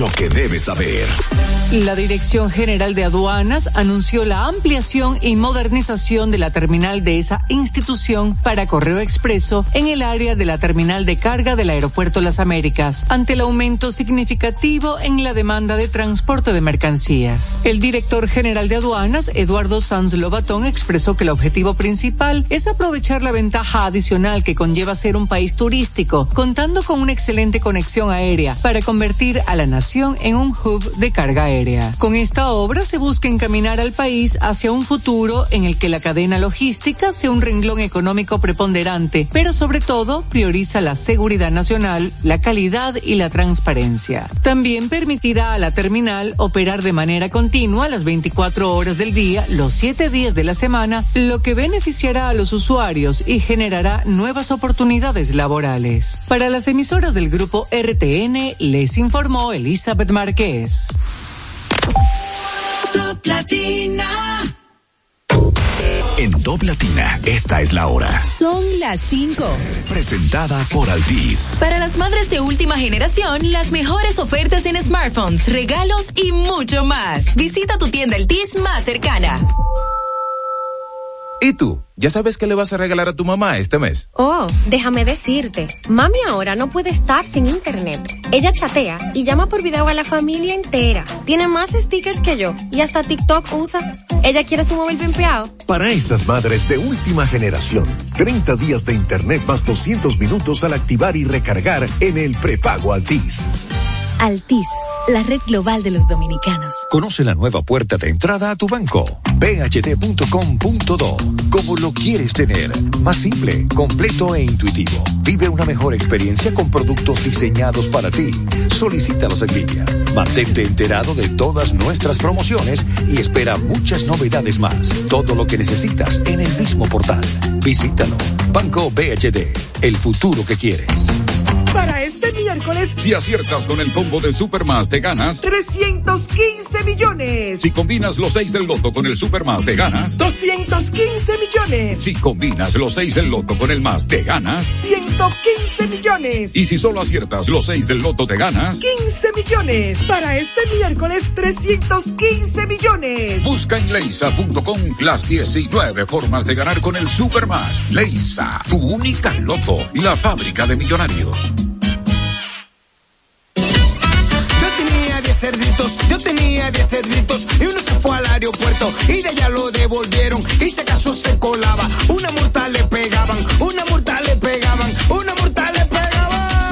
lo que debes saber. La Dirección General de Aduanas anunció la ampliación y modernización de la terminal de esa institución para correo expreso en el área de la terminal de carga del Aeropuerto Las Américas, ante el aumento significativo en la demanda de transporte de mercancías. El director general de aduanas, Eduardo Sanz Lobatón, expresó que el objetivo principal es aprovechar la ventaja adicional que conlleva ser un país turístico, contando con una excelente conexión aérea para convertir a la nación en un hub de carga aérea. Con esta obra se busca encaminar al país hacia un futuro en el que la cadena logística sea un renglón económico preponderante, pero sobre todo prioriza la seguridad nacional, la calidad y la transparencia. También permitirá a la terminal operar de manera continua las 24 horas del día, los 7 días de la semana, lo que beneficiará a los usuarios y generará nuevas oportunidades laborales. Para las emisoras del grupo RTN, les informó Elizabeth Márquez. En Top Latina, esta es la hora. Son las 5. Presentada por Altis. Para las madres de última generación, las mejores ofertas en smartphones, regalos y mucho más. Visita tu tienda Altis más cercana. ¿Y tú? ¿Ya sabes qué le vas a regalar a tu mamá este mes? Oh, déjame decirte, mami ahora no puede estar sin internet. Ella chatea y llama por video a la familia entera. Tiene más stickers que yo y hasta TikTok usa. Ella quiere su móvil pimpeado. Para esas madres de última generación, 30 días de internet más 200 minutos al activar y recargar en el prepago Altis. Altis, la red global de los dominicanos. Conoce la nueva puerta de entrada a tu banco. bhd.com.do. Como lo quieres tener. Más simple, completo e intuitivo. Vive una mejor experiencia con productos diseñados para ti. Solicítalos en línea. Mantente enterado de todas nuestras promociones y espera muchas novedades más. Todo lo que necesitas en el mismo portal. Visítalo. Banco BHD. El futuro que quieres. Para este miércoles, si aciertas con el combo de Supermas, te ganas 315 millones. Si combinas los 6 del loto con el Supermas, te ganas 215 millones. Si combinas los 6 del loto con el más, te ganas 115 millones. Y si solo aciertas los 6 del loto, te ganas 15 millones. Para este miércoles, 315 millones. Busca en leisa.com las 19 formas de ganar con el Supermas. Leisa, tu única loto, la fábrica de millonarios. Cerditos, yo tenía 10 cerditos y uno se fue al aeropuerto y de allá lo devolvieron y se acaso se colaba. Una mortal le pegaban, una mortal le pegaban, una.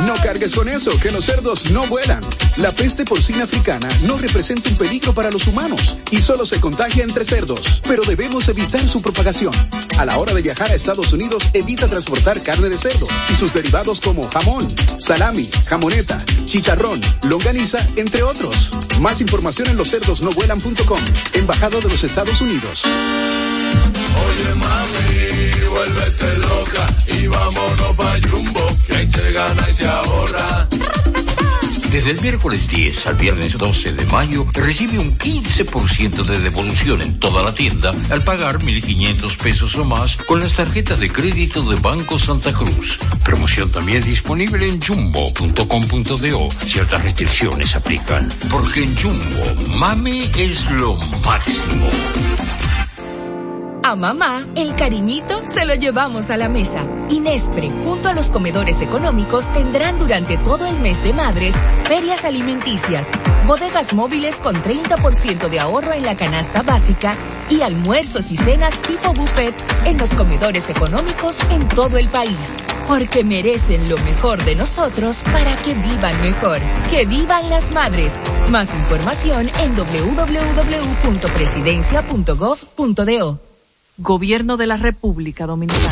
No cargues con eso, que los cerdos no vuelan. La peste porcina africana no representa un peligro para los humanos y solo se contagia entre cerdos, pero debemos evitar su propagación. A la hora de viajar a Estados Unidos, evita transportar carne de cerdo y sus derivados como jamón, salami, jamoneta, chicharrón, longaniza, entre otros. Más información en loscerdosnovuelan.com, Embajado de los Estados Unidos. Oye mami, vuélvete loca y vámonos pa' Jumbo, ahí se gana y se ahorra. Desde el miércoles 10 al viernes 12 de mayo, recibe un 15% de devolución en toda la tienda al pagar 1.500 pesos o más con las tarjetas de crédito de Banco Santa Cruz. Promoción también disponible en jumbo.com.do. Ciertas restricciones aplican. Porque en Jumbo, mami es lo máximo. A mamá, el cariñito se lo llevamos a la mesa. Inespre, junto a los comedores económicos, tendrán durante todo el mes de madres ferias alimenticias, bodegas móviles con 30% de ahorro en la canasta básica y almuerzos y cenas tipo buffet en los comedores económicos en todo el país. Porque merecen lo mejor de nosotros para que vivan mejor. Que vivan las madres. Más información en www.presidencia.gov.do. Gobierno de la República Dominicana.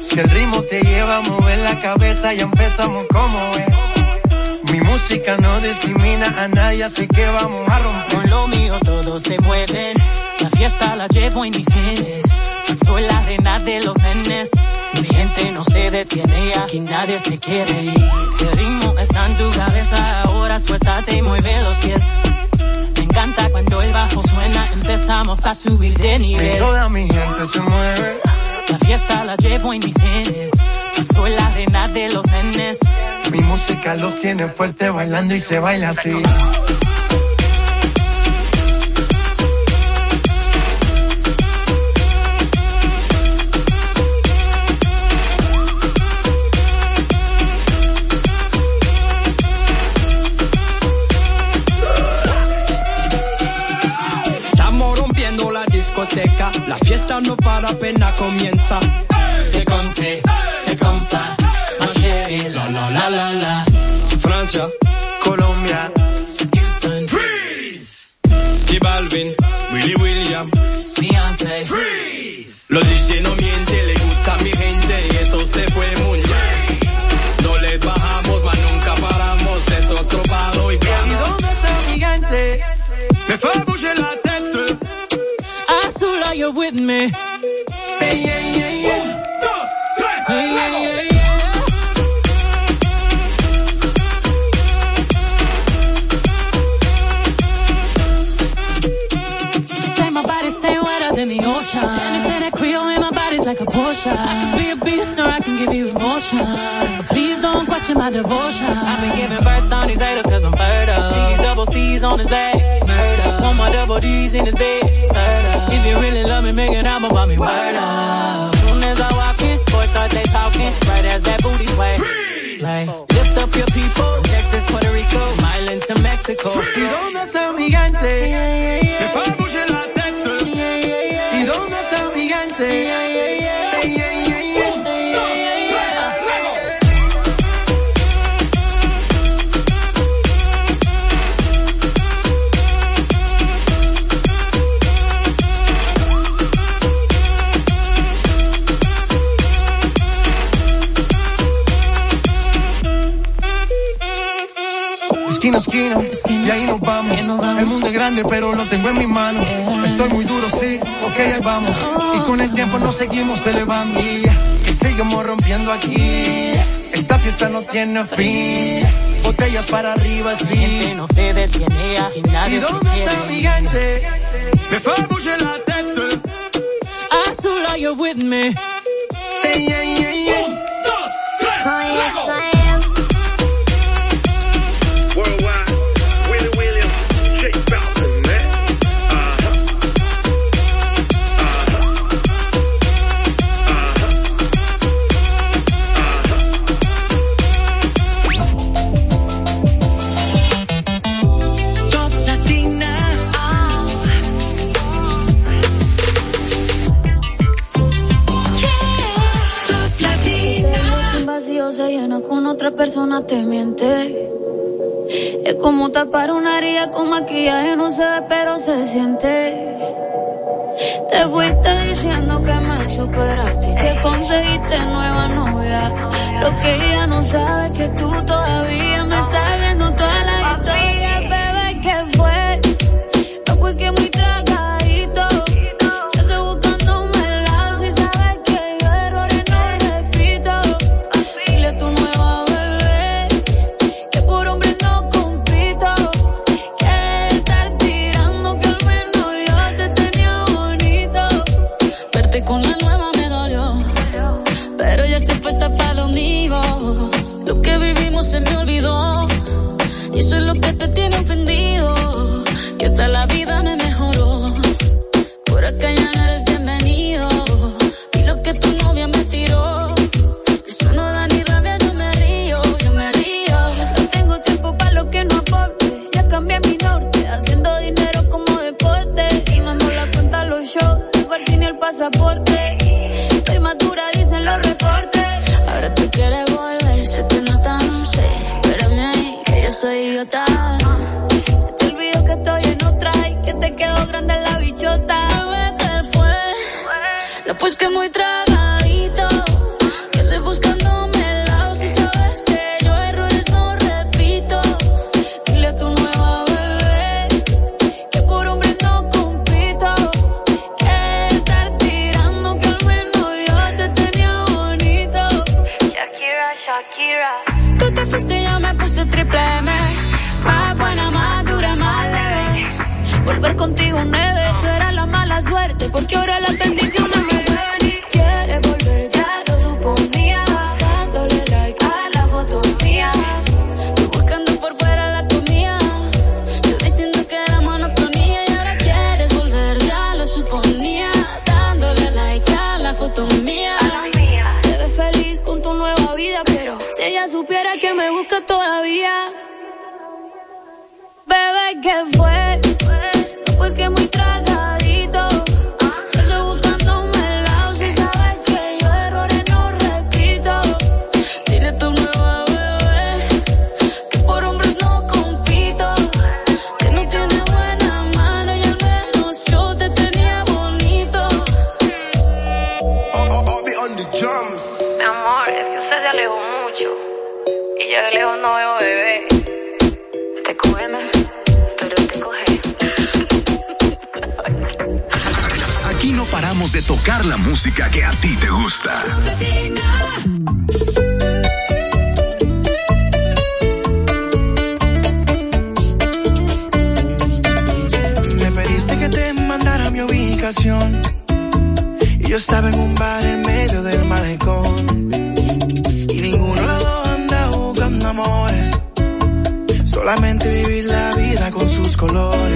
Si el ritmo te lleva a mover la cabeza, ya empezamos como es. Mi música no discrimina a nadie, así que vamos a romper. Con lo mío todos se mueven, la fiesta la llevo en mis genes. Yo soy la reina de los nenes Mi gente no se detiene aquí nadie se quiere ir. Si el ritmo está en tu cabeza, ahora suéltate y mueve los pies. Me encanta cuando el bajo suena, empezamos a subir de nivel. toda mi gente se mueve. La fiesta la llevo en mis genes. Yo soy la reina de los nenes. Mi música los tiene fuerte bailando y se baila así. La fiesta no para, pena comienza. Se conce, se consa, ma la la la la la. Francia, Colombia, Houston, Freeze. J Balvin, Willy William, Beyoncé, Freeze. Los DJ no mienten, with me? Say yeah, yeah, yeah. Un, dos, tres, Say yeah, yeah, yeah. Than the ocean. And say that Creole in my body's like a Porsche. I can be a beast or I can give you emotion. Please don't question my devotion. I've been giving birth on these haters cause I'm fertile. See these double C's on his back. Murder. Double D's in his bed. Serta. If you really love me, make an album about me. Word up. Soon as I walk in, boys start they talking. Right as that booty sway. Slay. Lift up your people. Texas, Puerto Rico, Islands to Mexico. ¿Y dónde está mi gente? Yeah, yeah, yeah. Esquina, esquina, y ahí nos vamos. El mundo es grande, pero lo tengo en mis manos. Estoy muy duro, sí, ok, ahí vamos. Y con el tiempo nos seguimos elevando. Y seguimos rompiendo aquí. Esta fiesta no tiene fin. Botellas para arriba, sí. no se detiene aquí nadie ¿Y dónde está mi gente? Me fue a la tête. Azul, are you with me? Say yeah, yeah, persona te miente. Es como tapar una herida con maquillaje, no se ve, pero se siente. Te fuiste diciendo que me superaste y que conseguiste nueva novia. Lo que ella no sabe es que tú todavía me estás Mi amor, es que usted se alejó mucho. Y yo de lejos no veo bebé. Te come, pero te coge. Aquí no paramos de tocar la música que a ti te gusta. Me pediste que te mandara mi ubicación. Y yo estaba en un bar en Solamente vivir la vida con sus colores.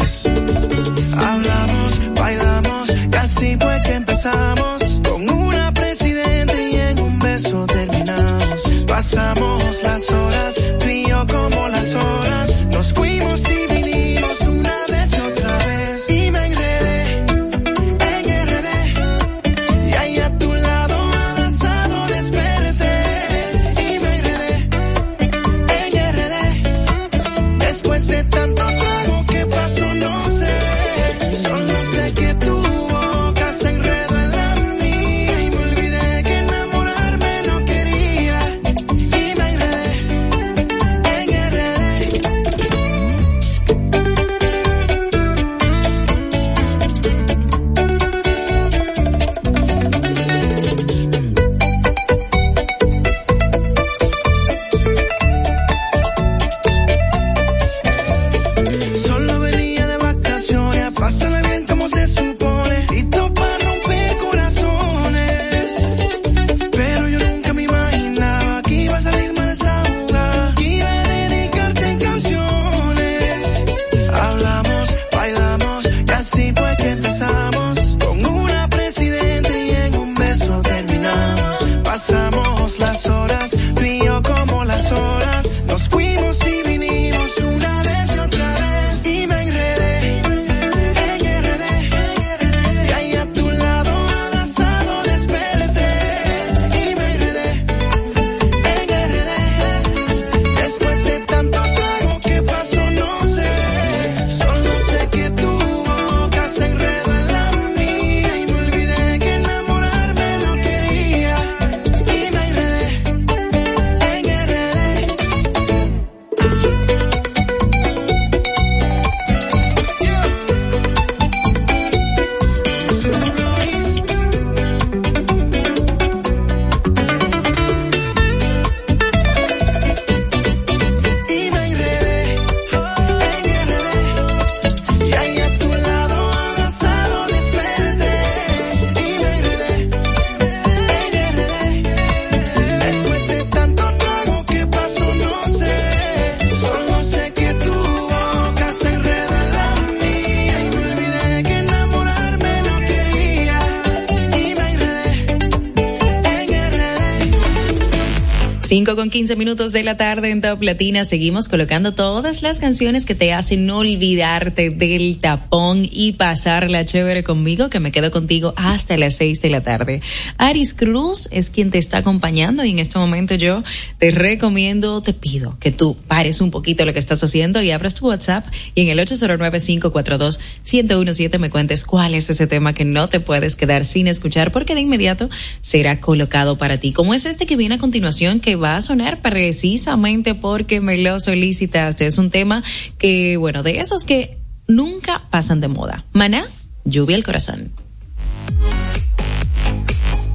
con 15 minutos de la tarde en Top Latina. Seguimos colocando todas las canciones que te hacen olvidarte del tapón y pasar la chévere conmigo, que me quedo contigo hasta las 6 de la tarde. Aris Cruz es quien te está acompañando y en este momento yo te recomiendo, te pido que tú pares un poquito lo que estás haciendo y abras tu WhatsApp y en el 809-542-1017 me cuentes cuál es ese tema que no te puedes quedar sin escuchar porque de inmediato será colocado para ti. Como es este que viene a continuación que vas sonar precisamente porque me lo solicitaste. Es un tema que, bueno, de esos que nunca pasan de moda. Maná, lluvia al corazón.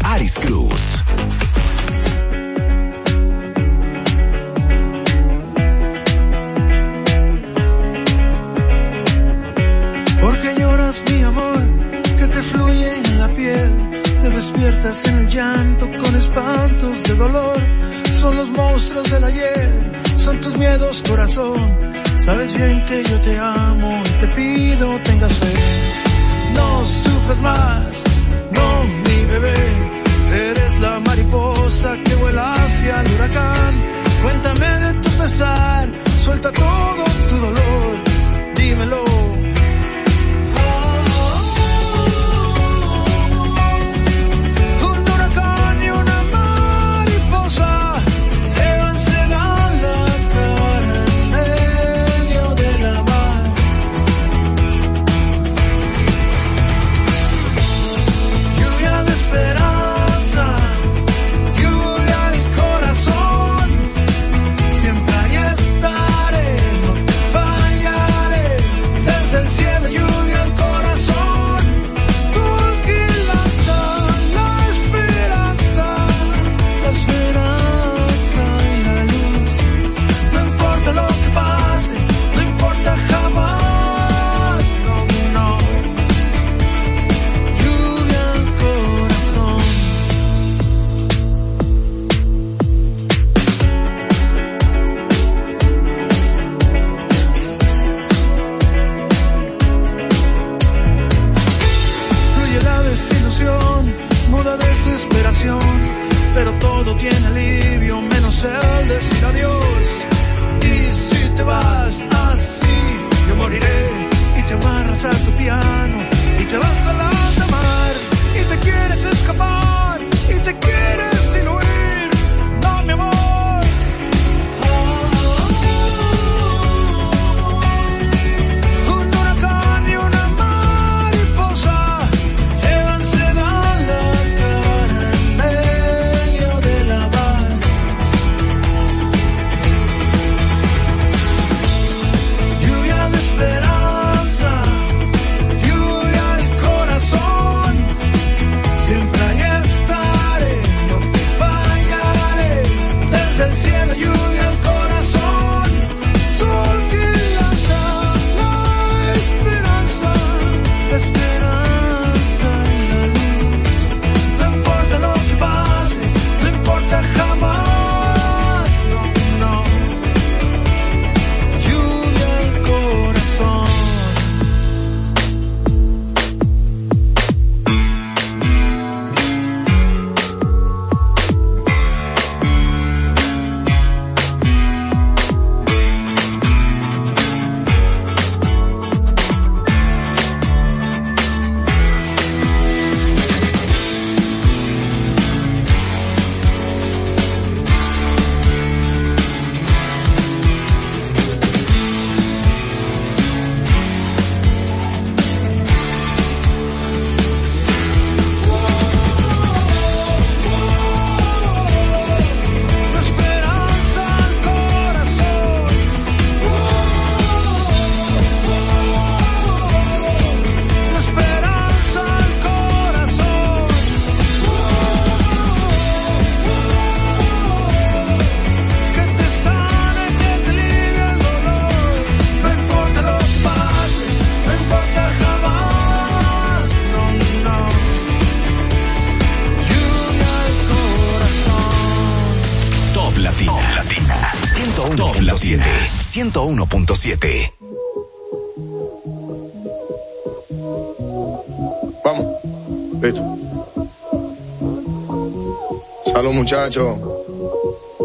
Aris Cruz. Porque lloras mi amor que te fluye en la piel despiertas en el llanto con espantos de dolor. Son los monstruos del ayer, son tus miedos corazón. Sabes bien que yo te amo y te pido tengas fe. No sufras más, no mi bebé. Eres la mariposa que vuela hacia el huracán. Cuéntame de tu pesar, suelta todo tu dolor, dímelo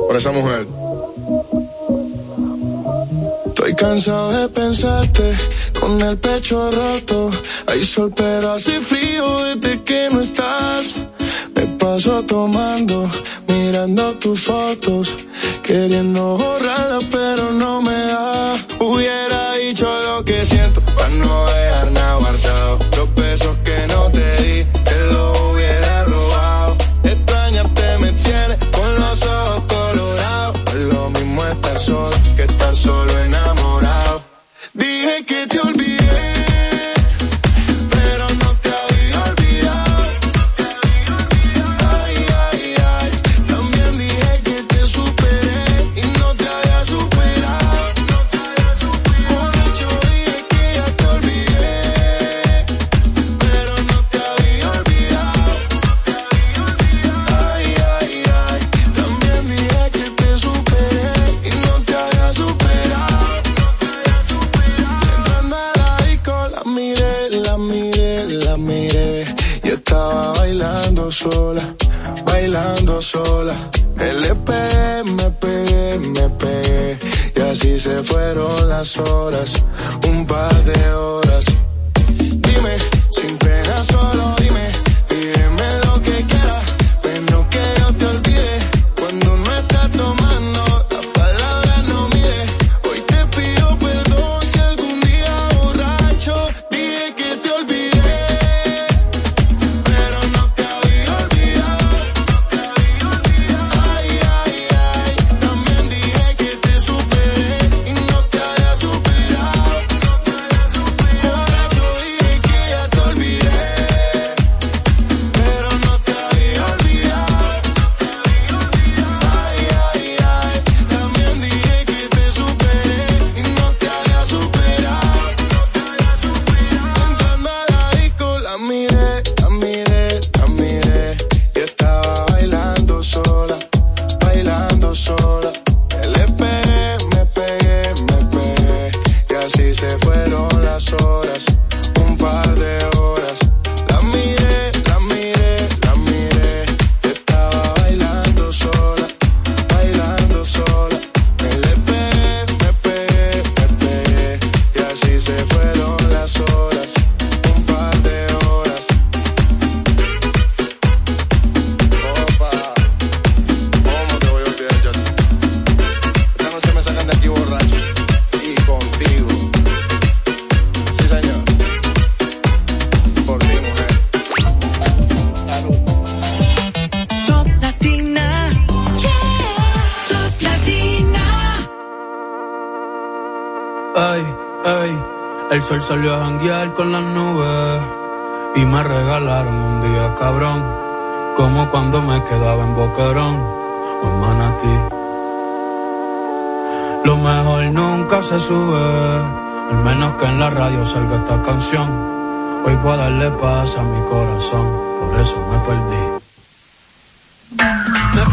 por esa mujer. Estoy cansado de pensarte con el pecho roto. Hay sol pero hace frío desde que no estás. Me paso tomando, mirando tus fotos, queriendo borrarlas pero no me da. Hubiera dicho lo que siento para no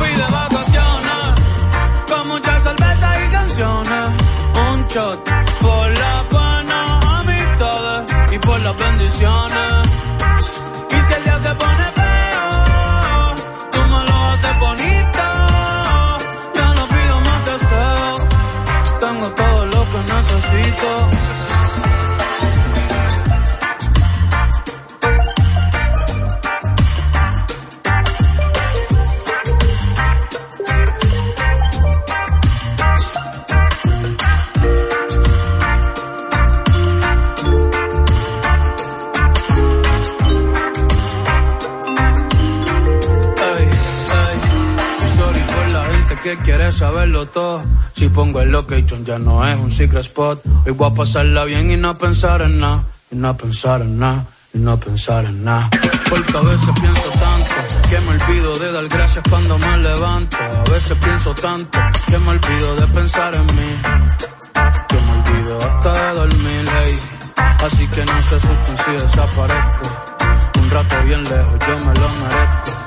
Me fui de vacaciones, con muchas cervezas y canciones, un shot bendiciones. Y si el día se pone saberlo todo. Si pongo el location ya no es un secret spot. Hoy voy a pasarla bien y no pensar en nada. Y no pensar en nada. Y no pensar en nada. Porque a veces pienso tanto que me olvido de dar gracias cuando me levanto. A veces pienso tanto que me olvido de pensar en mí. Que me olvido hasta de dormir, hey. Así que no se asusten si desaparezco. Un rato bien lejos, yo me lo merezco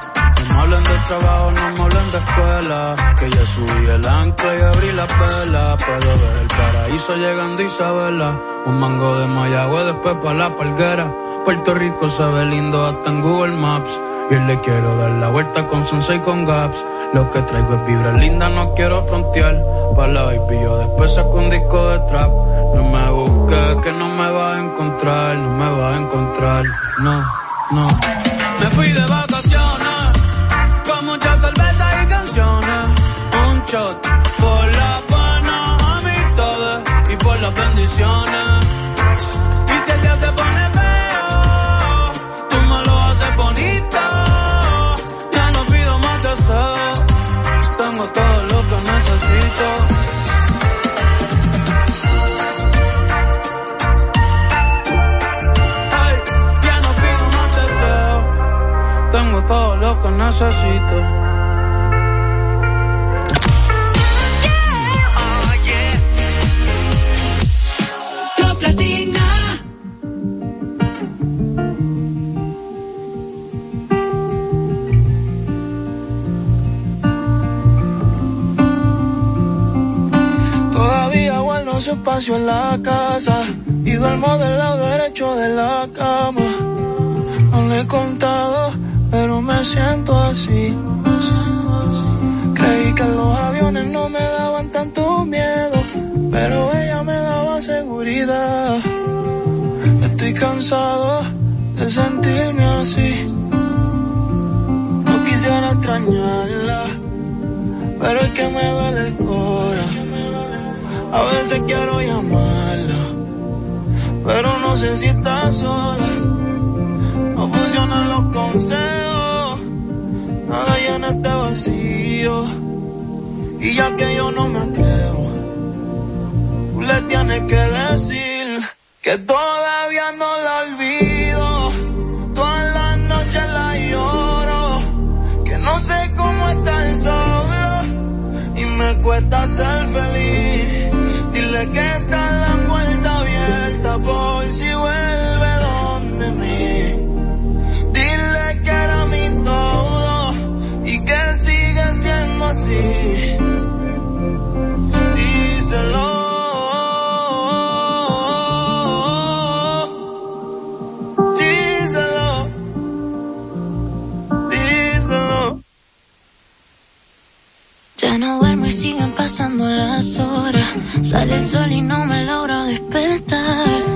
me hablen de trabajo, no me hablen de escuela. Que ya subí el ancla y abrí la vela. Puedo ver el paraíso llegando Isabela. Un mango de Mayagüe después para la palguera. Puerto Rico se ve lindo hasta en Google Maps. Y le quiero dar la vuelta con Sunset y con Gaps. Lo que traigo es vibra linda, no quiero frontear. Para la baby yo después saco un disco de trap. No me busques que no me va a encontrar, no me va a encontrar. No, no. Me fui de vacaciones cervezas y canciones. Un shot por la pena, amistades y por las bendiciones. Y si el día se pone feo, tú me lo haces bonito. Ya no pido más deseo, tengo todo lo que necesito. Lo que necesito. Espacio en la casa y duermo del lado derecho de la cama. No le he contado pero me siento así. Creí que los aviones no me daban tanto miedo, pero ella me daba seguridad. Estoy cansado de sentirme así. No quisiera extrañarla, pero es que me duele el cora. A veces quiero llamarla, pero no sé si está sola. No funcionan los consejos, nada llena este vacío. Y ya que yo no me atrevo, tú le tienes que decir que todavía no la olvido. Todas las noches la lloro, que no sé cómo estar solo y me cuesta ser feliz. Sale el sol y no me logro despertar.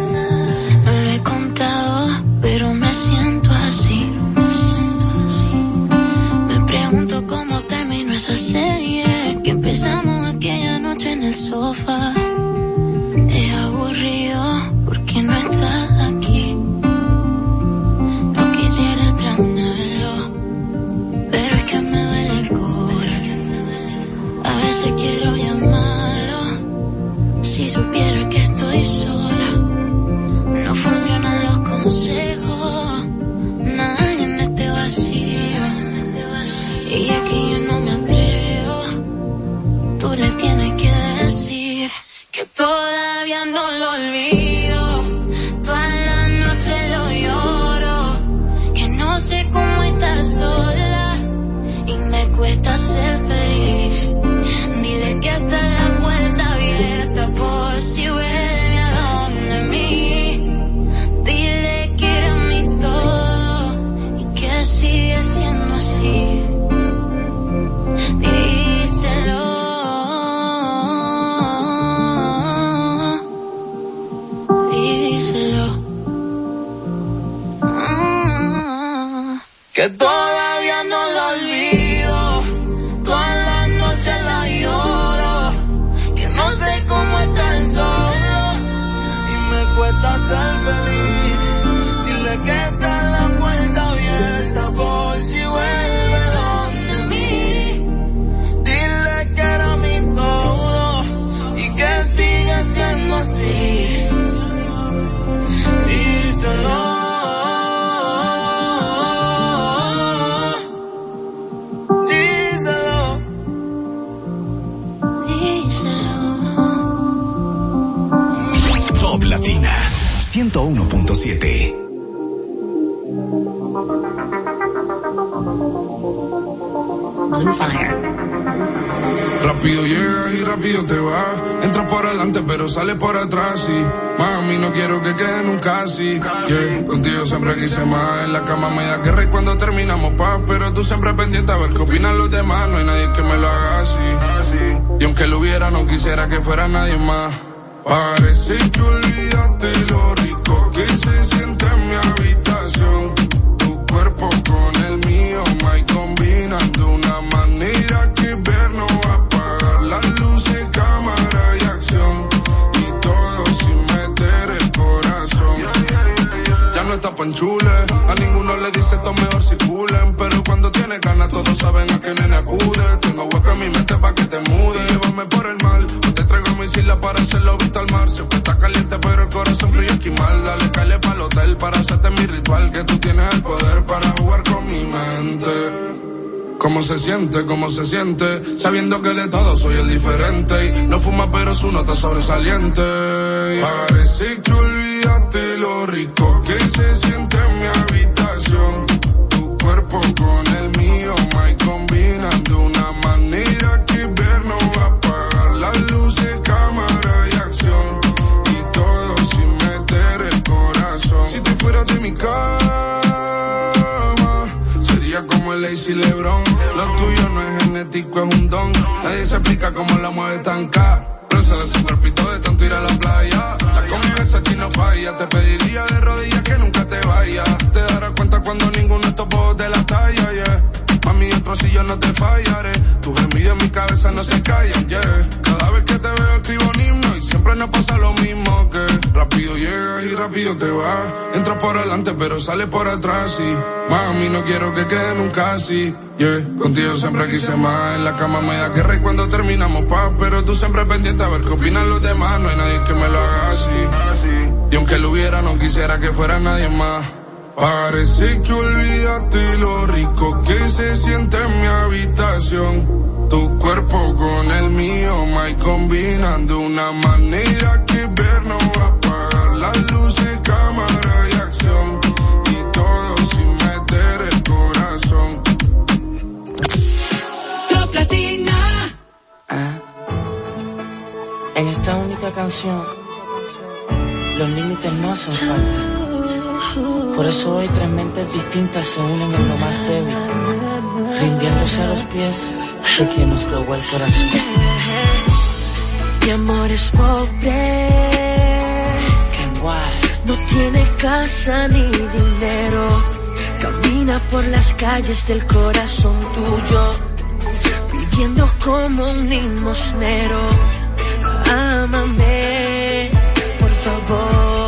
Rosa de su cuerpito de tanto ir a la playa. La convivencia aquí no falla. Te pediría de rodillas que nunca te vayas. Te darás cuenta cuando ninguno de de la talla, yeah. Mami, otro si yo no te fallaré. Tu gemidos en mi cabeza no se callan, yeah. Cada vez que te veo escribo un himno y siempre nos pasa lo mismo rápido llegas y rápido te vas. Entras por adelante pero sales por atrás y mami no quiero que quede nunca así. Yeah, contigo siempre quise más. En la cama me da guerra y cuando terminamos paz. Pero tú siempre pendiente a ver qué opinan los demás. No hay nadie que me lo haga así. Y aunque lo hubiera, no quisiera que fuera nadie más. Parece que olvidaste lo rico que se siente en mi habitación. Tu cuerpo con el mío, my combinan de una manera que ver no En esta única canción, los límites no hacen falta. Por eso hoy tres mentes distintas se unen en lo más débil, rindiéndose a los pies de quien nos robó el corazón. Mi amor es pobre, no tiene casa ni dinero, camina por las calles del corazón tuyo, pidiendo como un limosnero, ámame, por favor.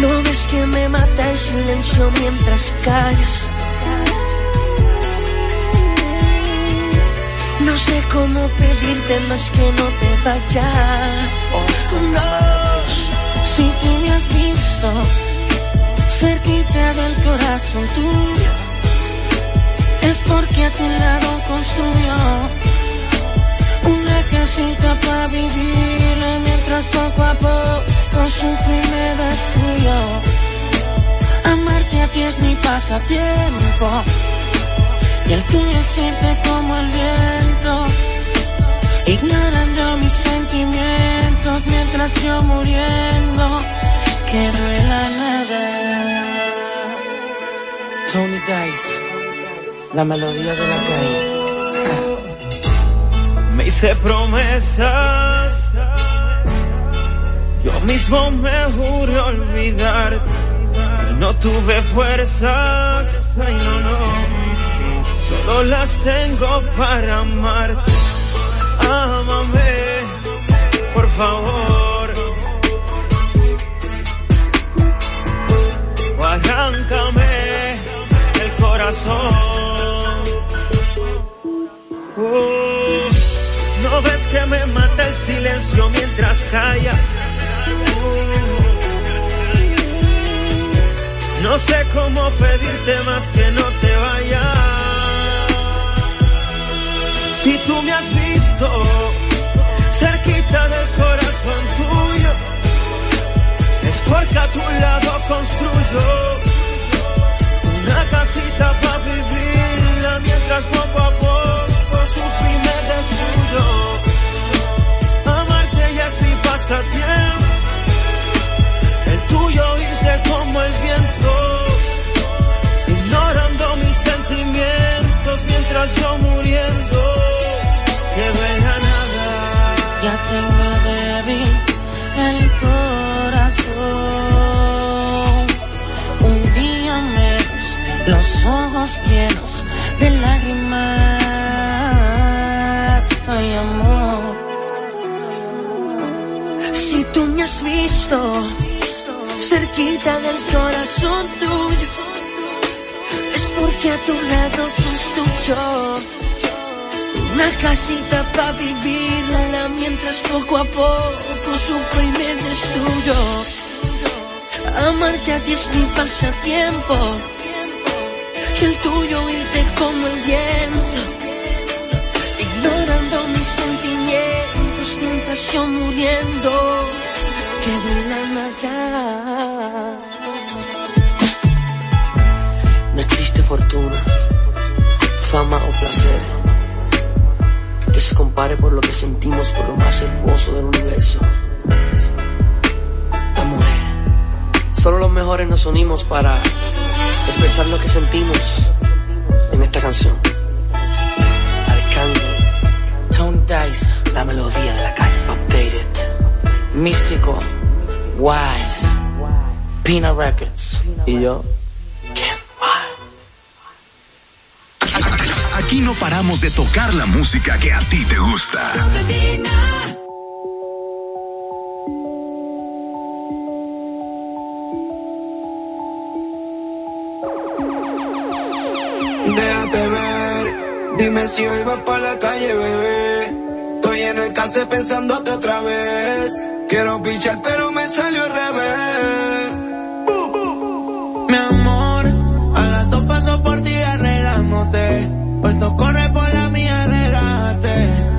No ves que me mata el silencio mientras callas. No sé cómo pedirte más que no te vayas. si tú me has visto cerquita del corazón tuyo, es porque a tu lado construyó una casita para vivir mientras poco a poco sufro y me destruyo. Amarte a ti es mi pasatiempo y el tuyo es irte como el viento, ignorando mis sentimientos mientras yo muriendo en la nada. Tony Dice, la melodía de la calle me hice promesas. Yo mismo me juré olvidar. No tuve fuerzas. Ay, no, no. Solo las tengo para amarte. Ámame, por favor. Arráncame el corazón. No ves que me mata el silencio mientras callas. No sé cómo pedirte más que no te vayas. Si tú me has visto cerquita del corazón tuyo, es porque a tu lado construyo una casita para vivirla mientras poco a poco sufro y me destruyo. Amarte ya es mi pasatiempo, el tuyo irte como el viento, ignorando mis sentimientos mientras yo muriendo quedo en la nada. Ya tengo débil el los ojos llenos de lágrimas. Ay, amor. Si tú me has visto cerquita del corazón tuyo, es porque a tu lado construyo una casita para vivirla mientras poco a poco sufro y me destruyo. Amarte a ti es mi pasatiempo el tuyo irte como el viento, ignorando mis sentimientos mientras yo muriendo quedo en la nada. No existe fortuna, fama o placer que se compare por lo que sentimos por lo más hermoso del universo. La mujer. Solo los mejores nos unimos para expresar lo que sentimos en esta canción. Arcángel, Tone Dice, la melodía de la calle. Updated, Místico, Wise, Pina Records. Y yo, Aquí no paramos de tocar la música que a ti te gusta. Dime si hoy vas para la calle, bebé. Estoy en el case pensándote otra vez. Quiero pichar, pero me salió al revés. Mi amor, a las dos paso por ti arreglándote. Puesto corre por la mía, relájate.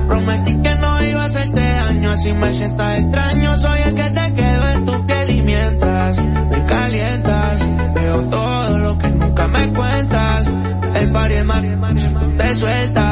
Prometí que no iba a hacerte daño, así me sientas extraño. Soy el que te quedo en tu piel y mientras me calientas, si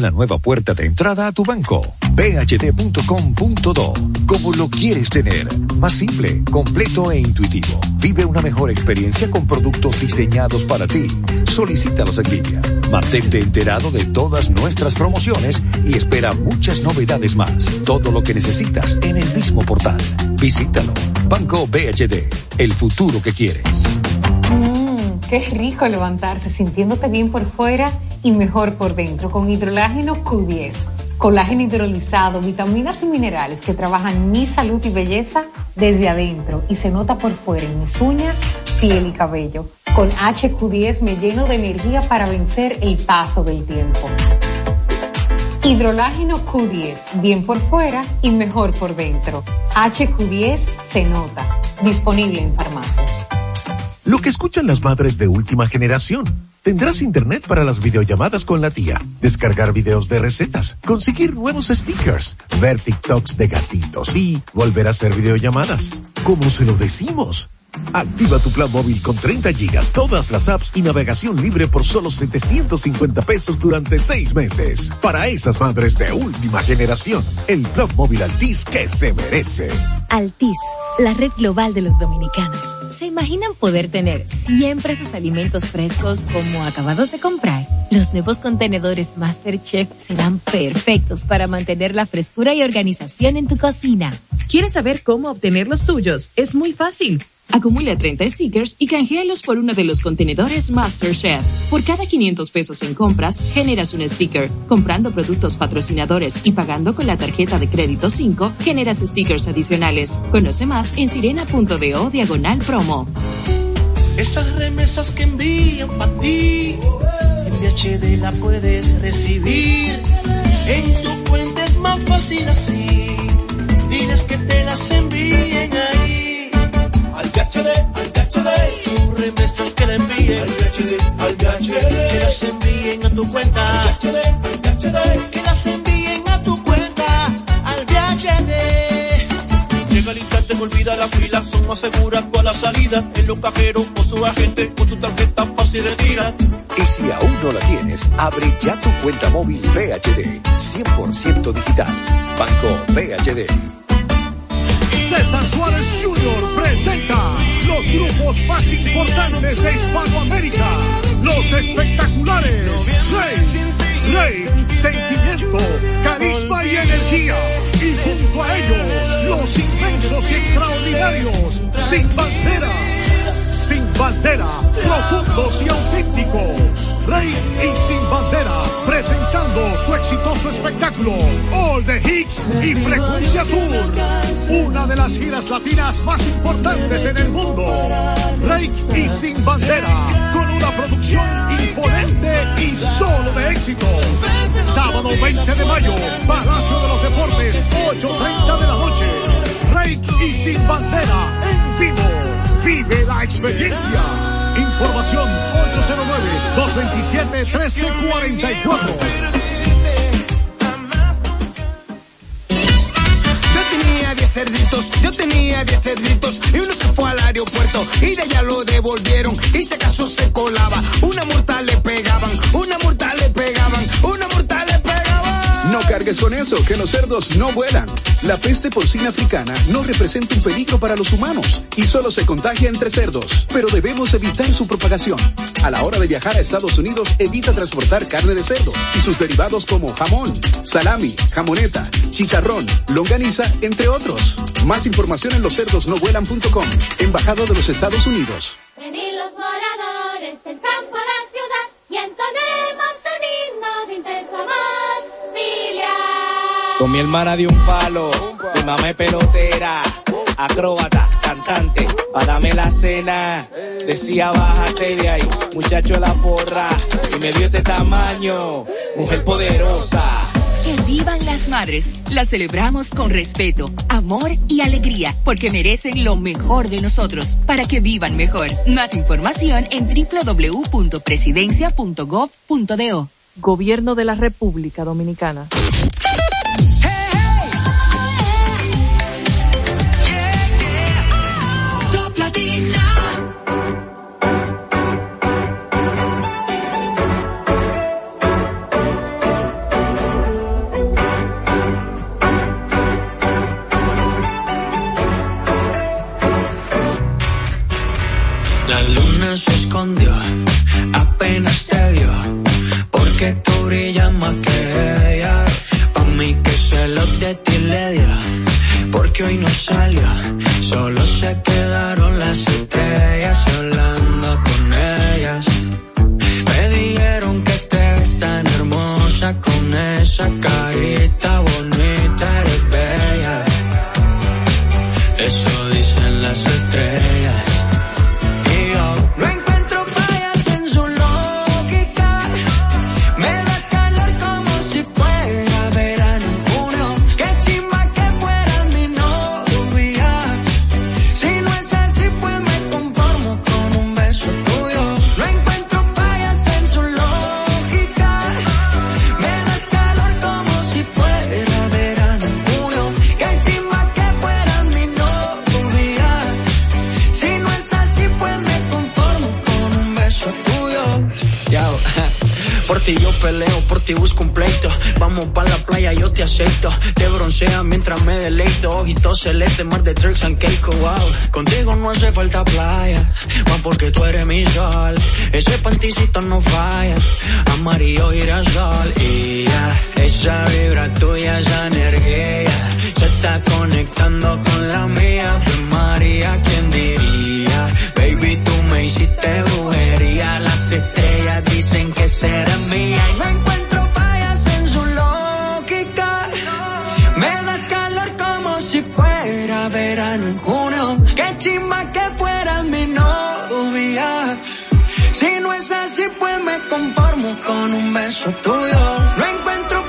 La nueva puerta de entrada a tu banco. bhd.com.do. Como lo quieres tener. Más simple, completo e intuitivo. Vive una mejor experiencia con productos diseñados para ti. Solicítalos en línea. Mantente enterado de todas nuestras promociones y espera muchas novedades más. Todo lo que necesitas en el mismo portal. Visítalo. Banco BHD. El futuro que quieres. Mmm, qué rico levantarse sintiéndote bien por fuera y mejor por dentro con hidrolágeno Q10. Colágeno hidrolizado, vitaminas y minerales que trabajan mi salud y belleza desde adentro y se nota por fuera en mis uñas, piel y cabello. Con HQ10 me lleno de energía para vencer el paso del tiempo. Hidrolágeno Q10, bien por fuera y mejor por dentro. HQ10 se nota. Disponible en farmacias. Lo que escuchan las madres de última generación. Tendrás internet para las videollamadas con la tía, descargar videos de recetas, conseguir nuevos stickers, ver TikToks de gatitos y volver a hacer videollamadas. ¿Cómo se lo decimos? Activa tu plan móvil con 30 gigas, todas las apps y navegación libre por solo 750 pesos durante seis meses. Para esas madres de última generación, el plan móvil Altis que se merece. Altis, la red global de los dominicanos. ¿Se imaginan poder tener siempre sus alimentos frescos como acabados de comprar? Los nuevos contenedores Masterchef serán perfectos para mantener la frescura y organización en tu cocina. ¿Quieres saber cómo obtener los tuyos? Es muy fácil. Acumula 30 stickers y canjealos por uno de los contenedores MasterChef. Por cada 500 pesos en compras, generas un sticker. Comprando productos patrocinadores y pagando con la tarjeta de crédito 5, generas stickers adicionales. Conoce más en sirena.do diagonal promo. Esas remesas que envían para ti, en VHD la puedes recibir. En tu cuenta es más fácil así. Diles que te las envíen ahí. Al VHD, al VHD. Tus remesas que le envíen. Al VHD, al VHD. Que las envíen a tu cuenta. Al VHD, al VHD. Que las envíen a tu cuenta. Al VHD. Llega el instante, no olvida la fila, son más seguras todas las salidas. En los cajeros con su agente, con tu tarjeta fácil retira. Y si aún no la tienes, abre ya tu cuenta móvil BHD, 100% digital. Banco BHD. César Suárez Jr. presenta los grupos más importantes de Hispanoamérica. Los espectaculares Rey, Rey, Sentimiento, Carisma y Energía. Y junto a ellos, los inmensos y extraordinarios Sin Bandera. Sin bandera, profundos y auténticos. Rey y Sin Bandera, presentando su exitoso espectáculo All the Hits y Frecuencia Tour. Una de las giras latinas más importantes en el mundo. Rey y Sin Bandera, con una producción imponente y solo de éxito. Sábado 20 de mayo, Palacio de los Deportes, 8.30 de la noche. Rey y Sin Bandera, en vivo. Vive la experiencia. Información 809-227-1344. Cerditos, yo tenía 10 cerditos y uno se fue al aeropuerto. Y de allá lo devolvieron y si acaso se colaba, una mortal le pegaban, una mortal le pegaban, No cargues con eso, que los cerdos no vuelan. La peste porcina africana no representa un peligro para los humanos y solo se contagia entre cerdos, pero debemos evitar su propagación. A la hora de viajar a Estados Unidos, evita transportar carne de cerdo y sus derivados como jamón, salami, jamoneta, chicharrón, longaniza, entre otros. Más información en loscerdosnovuelan.com, Embajada de los Estados Unidos. Venid los Con mi hermana de un palo, mi mamá es pelotera, acróbata, cantante, párame la cena. Decía bájate de ahí, muchacho de la porra, y me dio este tamaño, mujer poderosa. Que vivan las madres. Las celebramos con respeto, amor y alegría, porque merecen lo mejor de nosotros, para que vivan mejor. Más información en www.presidencia.gov.do. Gobierno de la República Dominicana. La luna Yo te acepto, te broncea mientras me deleito. Ojitos celeste, mar de tricks and cake, wow. Contigo no hace falta playa, más porque tú eres mi sol. Ese panticito no falla, amarillo girasol. Y ya, esa vibra tuya, esa energía, se está conectando con la mía. Pues María, ¿quién diría? Baby, tú me hiciste brujería. das calor como si fuera verano en junio. Qué chimba que fueras mi novia. Si no es así, pues me conformo con un beso tuyo. No encuentro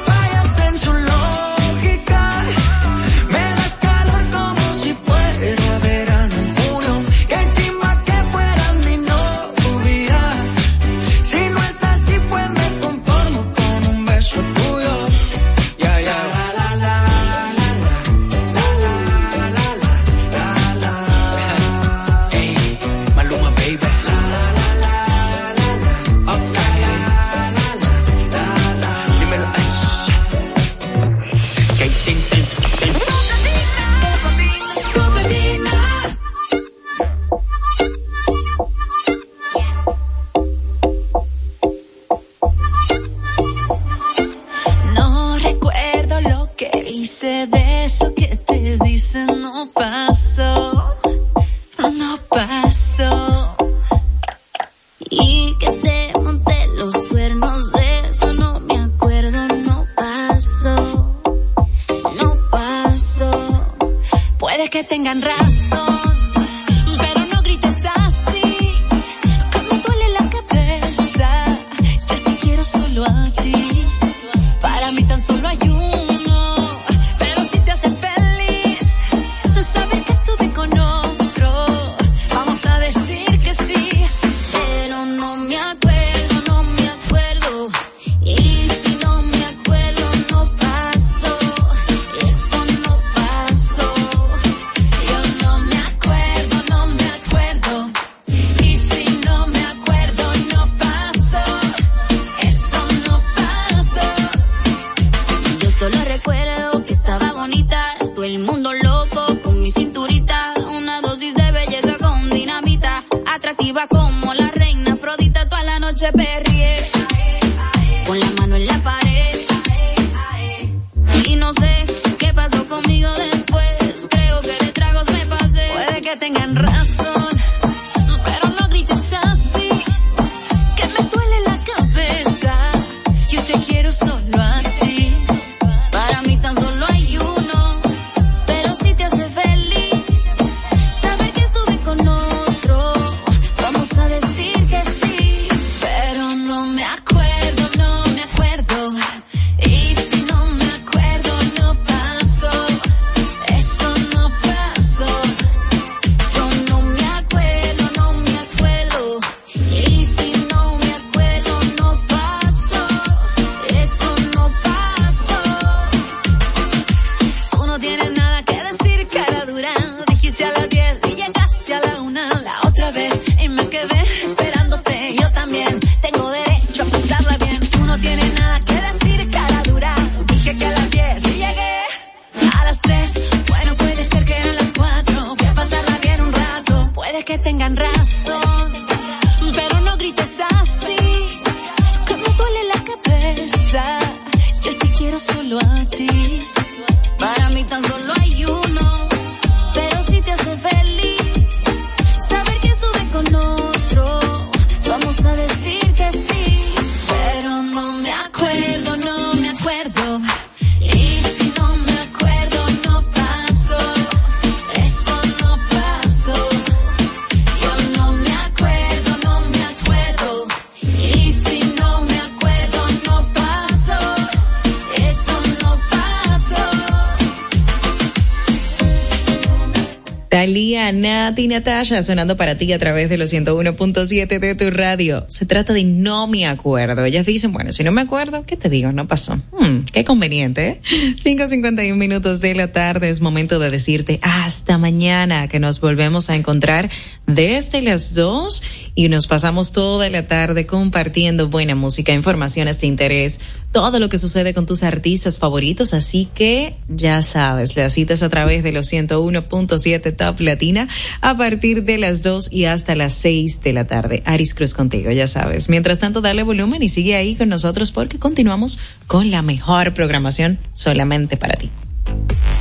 Talía, Nati, Natasha, sonando para ti a través de los 101.7 de tu radio. Se trata de no me acuerdo. Ellas dicen, bueno, si no me acuerdo, ¿qué te digo? No pasó. Hmm, qué conveniente, ¿eh? 5.51 minutos de la tarde. Es momento de decirte hasta mañana que nos volvemos a encontrar desde las 2 y nos pasamos toda la tarde compartiendo buena música, informaciones de interés, todo lo que sucede con tus artistas favoritos. Así que ya sabes, las citas a través de los 101.7 Platina a partir de las 2 y hasta las 6 de la tarde. Aris Cruz contigo, ya sabes. Mientras tanto, dale volumen y sigue ahí con nosotros porque continuamos con la mejor programación solamente para ti.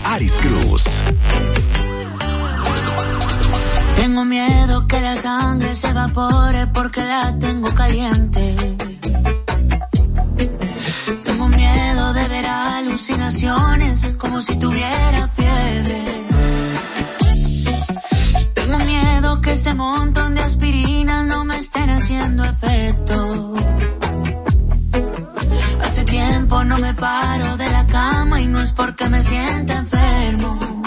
Aris Cruz. Tengo miedo que la sangre se evapore porque la tengo caliente. Tengo miedo de ver alucinaciones como si tuviera fiebre. Este montón de aspirinas no me estén haciendo efecto. Hace tiempo no me paro de la cama y no es porque me sienta enfermo.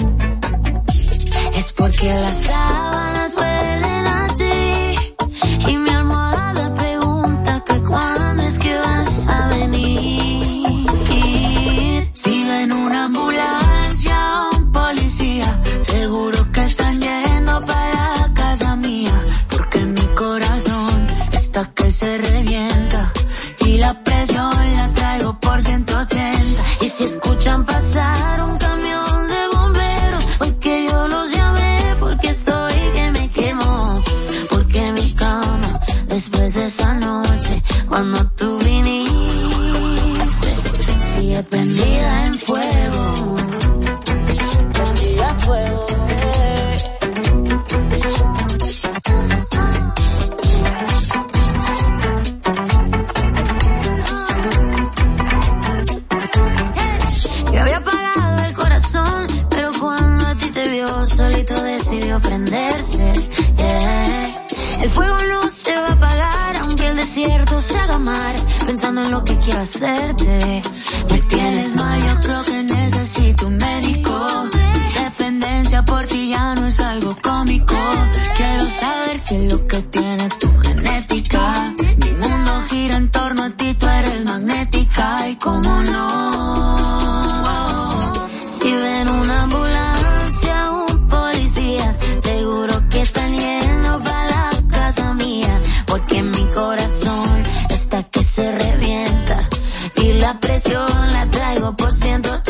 Es porque las sábanas huelen a ti se revienta y la presión la traigo por 180. Y si escuchan pasar un camión de bomberos, porque yo los llamé, porque estoy que me quemo, porque mi cama después de esa noche, cuando tú viniste, sigue prendida en fuego. Solito decidió prenderse. El fuego no se va a apagar, aunque el desierto se haga mar, pensando en lo que quiero hacerte. Me tienes mal, yo creo que necesito un médico. Dependencia por ti ya no es algo cómico. Quiero saber qué es lo que tiene tu genética. Mi mundo gira en torno a ti, tú eres magnética y cómo no. Presión la traigo por 180.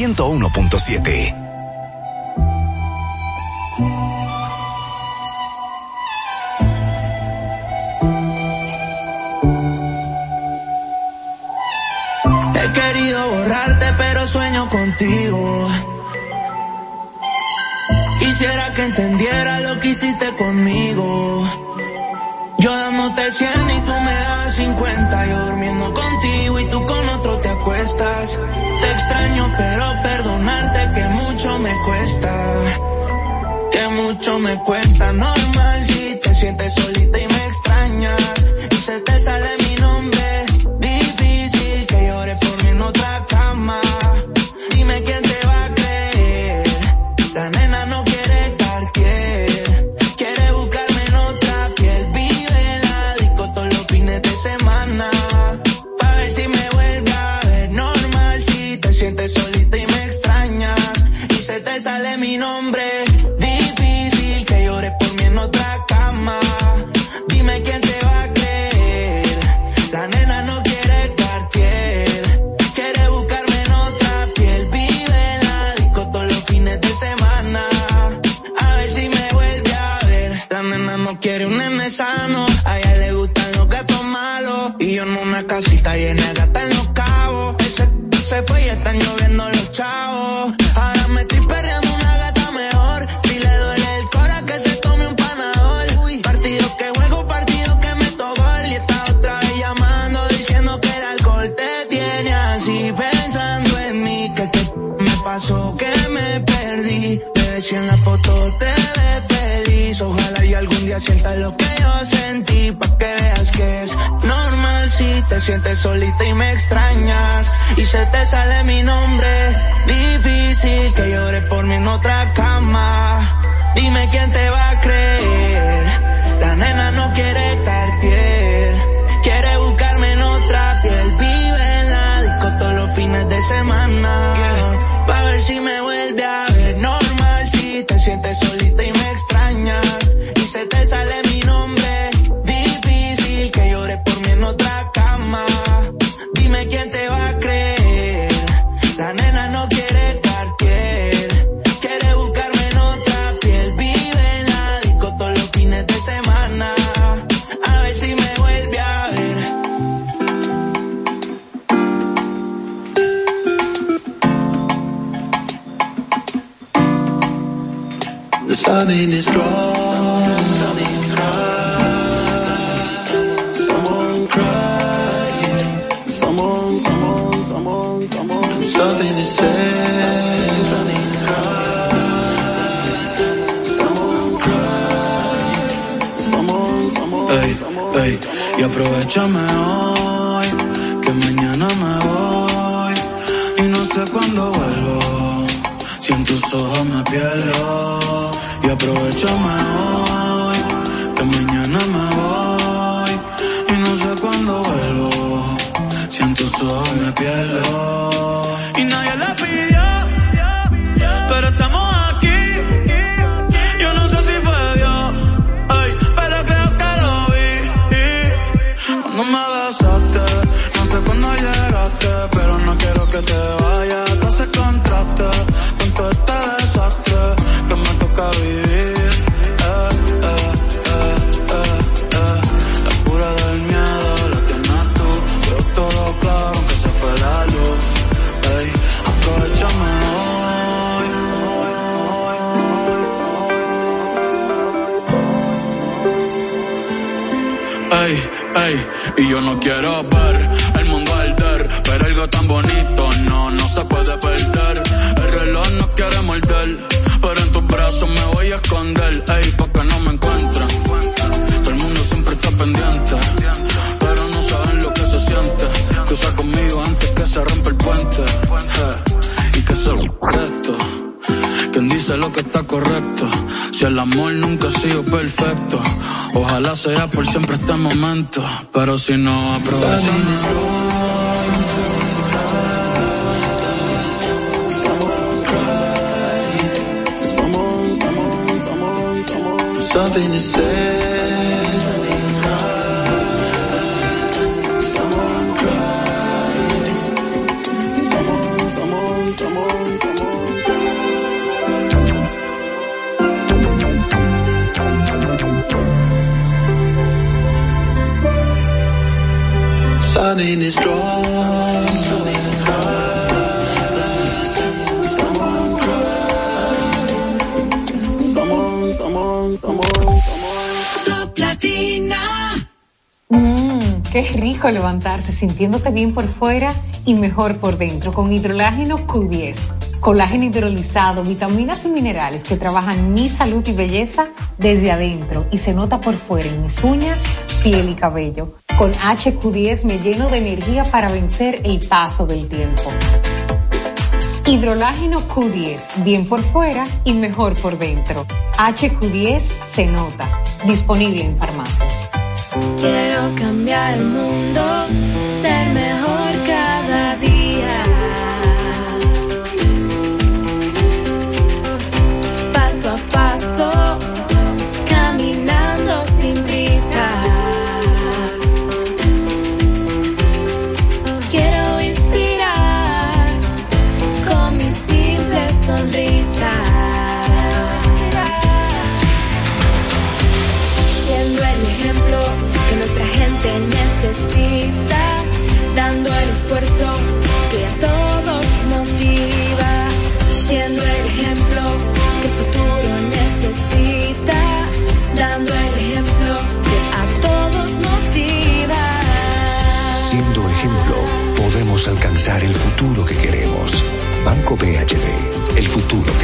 101.7. He querido borrarte, pero sueño contigo. Quisiera que entendiera lo que hiciste conmigo. Yo dándote 100 y tú me das 50. Yo durmiendo contigo y tú con otro te acuestas. Me cuesta. Normal si te sientes solita amor nunca ha sido perfecto. Ojalá sea por siempre este momento. Pero si no aprovechamos. something mm, qué rico levantarse sintiéndote bien por fuera y mejor por dentro con hidrolágeno Q10. Colágeno hidrolizado, vitaminas y minerales que trabajan mi salud y belleza desde adentro y se nota por fuera en mis uñas, piel y cabello. Con HQ10 me lleno de energía para vencer el paso del tiempo. Hidrolágeno Q10, bien por fuera y mejor por dentro. HQ10 se nota, disponible en farmacias. Quiero cambiar el mundo, ser mejor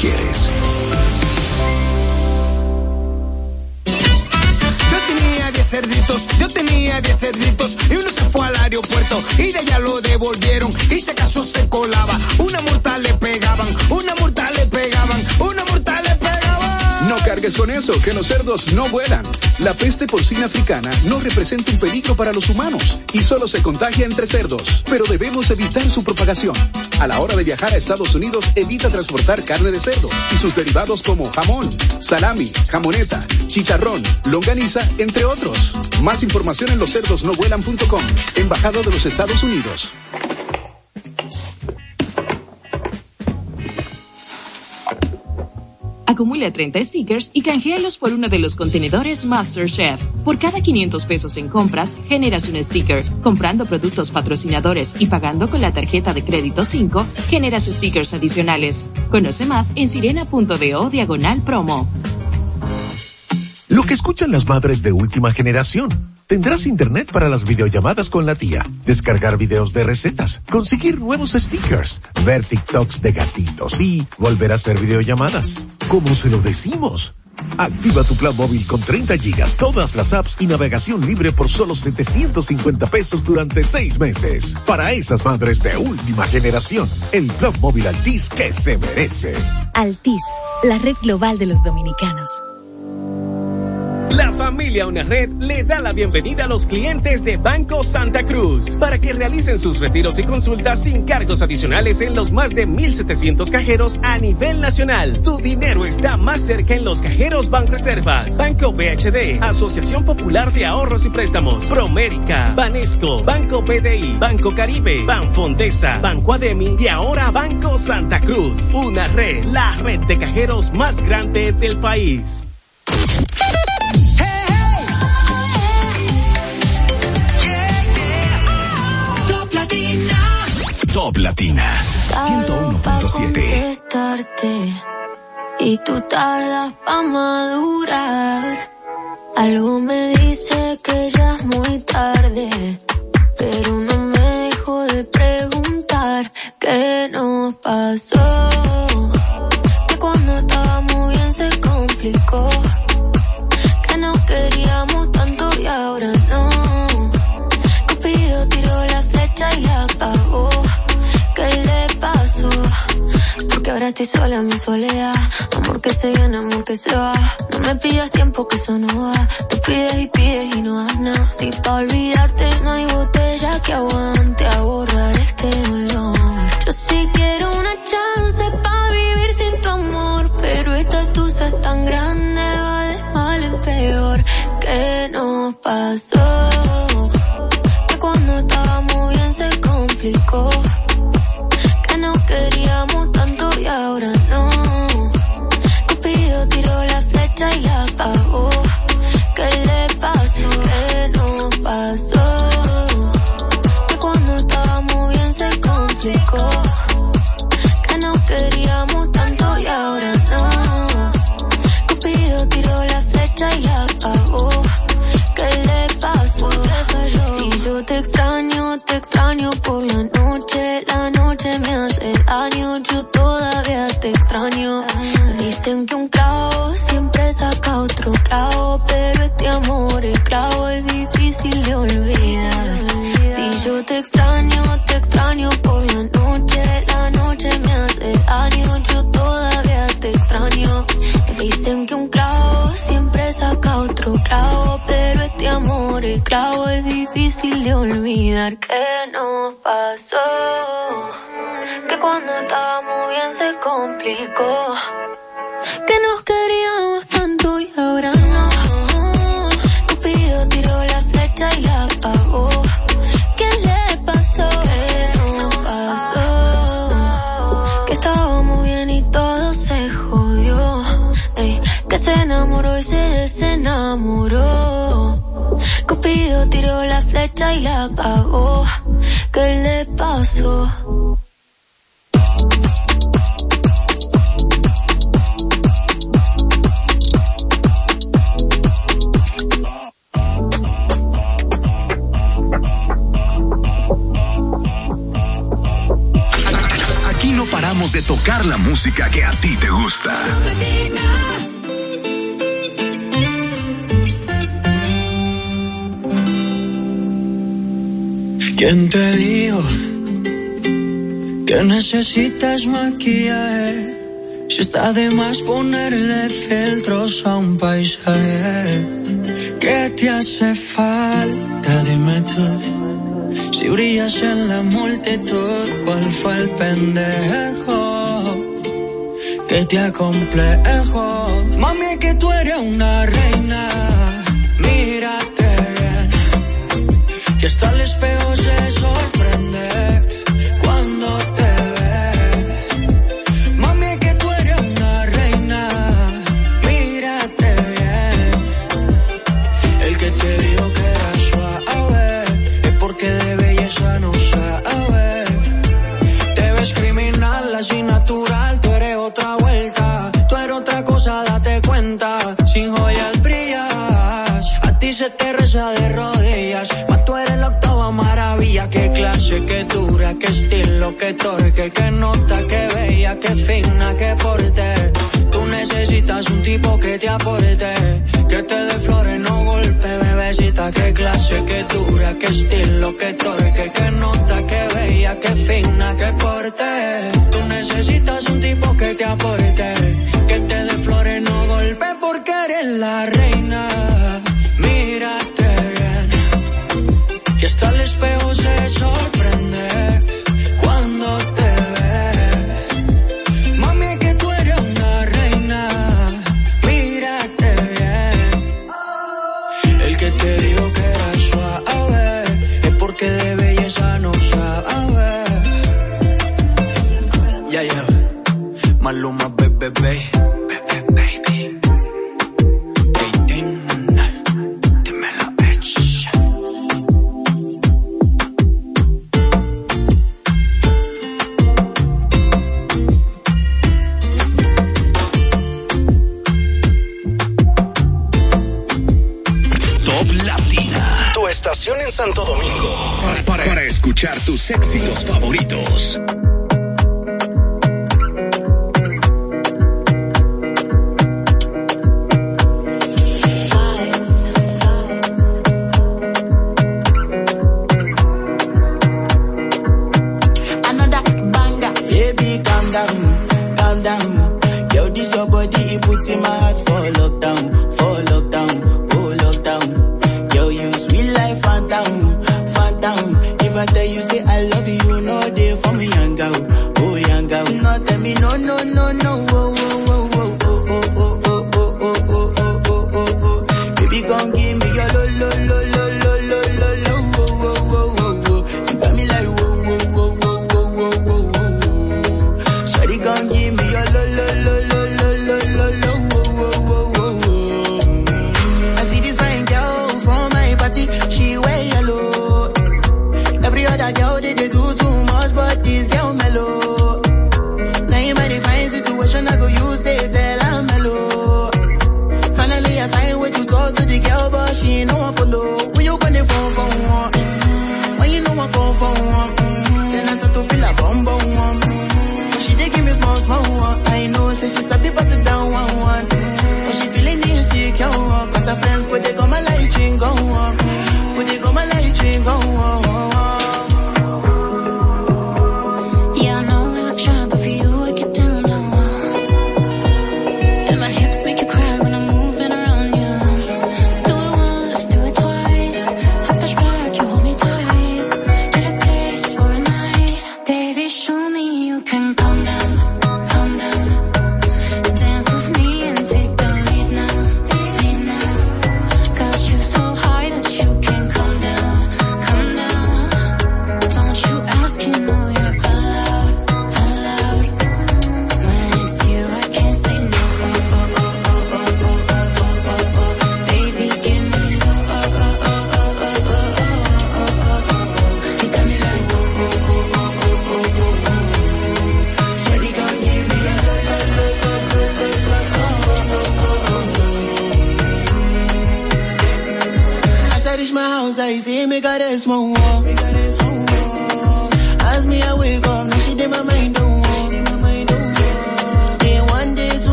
quieres. Yo tenía 10 cerditos, yo tenía 10 cerditos y uno se fue al aeropuerto y de allá lo devolvieron y si acaso se colaba, una cargues con eso, que los cerdos no vuelan. La peste porcina africana no representa un peligro para los humanos y solo se contagia entre cerdos, pero debemos evitar su propagación. A la hora de viajar a Estados Unidos, evita transportar carne de cerdo y sus derivados como jamón, salami, jamoneta, chicharrón, longaniza, entre otros. Más información en loscerdosnovuelan.com, Embajada de los Estados Unidos. Acumula 30 stickers y canjealos por uno de los contenedores MasterChef. Por cada 500 pesos en compras, generas un sticker. Comprando productos patrocinadores y pagando con la tarjeta de crédito 5, generas stickers adicionales. Conoce más en sirena.do diagonal promo. Lo que escuchan las madres de última generación. Tendrás internet para las videollamadas con la tía, descargar videos de recetas, conseguir nuevos stickers, ver TikToks de gatitos y volver a hacer videollamadas. ¿Cómo se lo decimos? Activa tu plan móvil con 30 gigas, todas las apps y navegación libre por solo 750 pesos durante seis meses. Para esas madres de última generación, el plan móvil Altis que se merece. Altis, la red global de los dominicanos. La familia Una Red le da la bienvenida a los clientes de Banco Santa Cruz para que realicen sus retiros y consultas sin cargos adicionales en los más de 1.700 cajeros a nivel nacional. Tu dinero está más cerca en los cajeros Banreservas, Banco BHD, Asociación Popular de Ahorros y Préstamos, Promérica, Banesco, Banco PDI, Banco Caribe, Banfondesa, Banco Ademi y ahora Banco Santa Cruz. Una red, la red de cajeros más grande del país. Top Latina 101.7. contestarte y tú tardas pa' madurar. Algo me dice que ya es muy tarde, pero no me dejo de preguntar qué nos pasó. Que cuando estábamos bien se complicó, ahora estoy sola en mi soledad. Amor que se viene, amor que se va. No me pidas tiempo que eso no va. Tú pides y pides y no das nada. Si pa' olvidarte no hay botella que aguante a borrar este dolor. Yo sí quiero una chance pa' vivir sin tu amor. Pero esta tusa es tan grande, va de mal en peor. ¿Qué nos pasó? Que cuando estábamos bien se complicó. Que nos queríamos tanto y ahora no. Cupido tiró la flecha y la apagó. ¿Qué le pasó? ¿Qué nos pasó? Que cuando estábamos bien se complicó. Que nos queríamos tanto y ahora no. Cupido tiró la flecha y la apagó. ¿Qué le pasó? Si yo te extraño, te extraño por la noche. La noche me extraño. Dicen que un clavo siempre saca otro clavo, pero este amor es clavo, es difícil de olvidar. Si yo te extraño, te extraño por la noche. La noche me hace daño, yo todavía te extraño. Dicen que un clavo siempre saca otro clavo, este amor es clavo, es difícil de olvidar. ¿Qué nos pasó? Que cuando estábamos bien se complicó. Que nos queríamos tanto y ahora no. Cupido tiró la flecha y la apagó. ¿Qué le pasó? ¿Qué nos pasó? Que estábamos bien y todo se jodió. Ey, que se enamoró y se desenamoró. Cupido tiró la flecha y la apagó. ¿Qué le pasó? Aquí no paramos de tocar la música que a ti te gusta. ¿Quién te dijo que necesitas maquillaje? Si está de más ponerle filtros a un paisaje, ¿qué te hace falta? Dime tú. Si brillas en la multitud, ¿cuál fue el pendejo que te acomplejo? Mami, que tú eres una reina, mírate bien, que está el espejo Que estilo, qué torque, qué nota, qué bella, qué fina, qué porte. Tú necesitas un tipo que te aporte, que te dé flores, no golpe, bebecita, qué clase, qué dura, qué estilo, qué torque, qué nota, qué bella, qué fina, qué porte. Tú necesitas un tipo que te aporte, que te dé flores, no golpe, porque eres la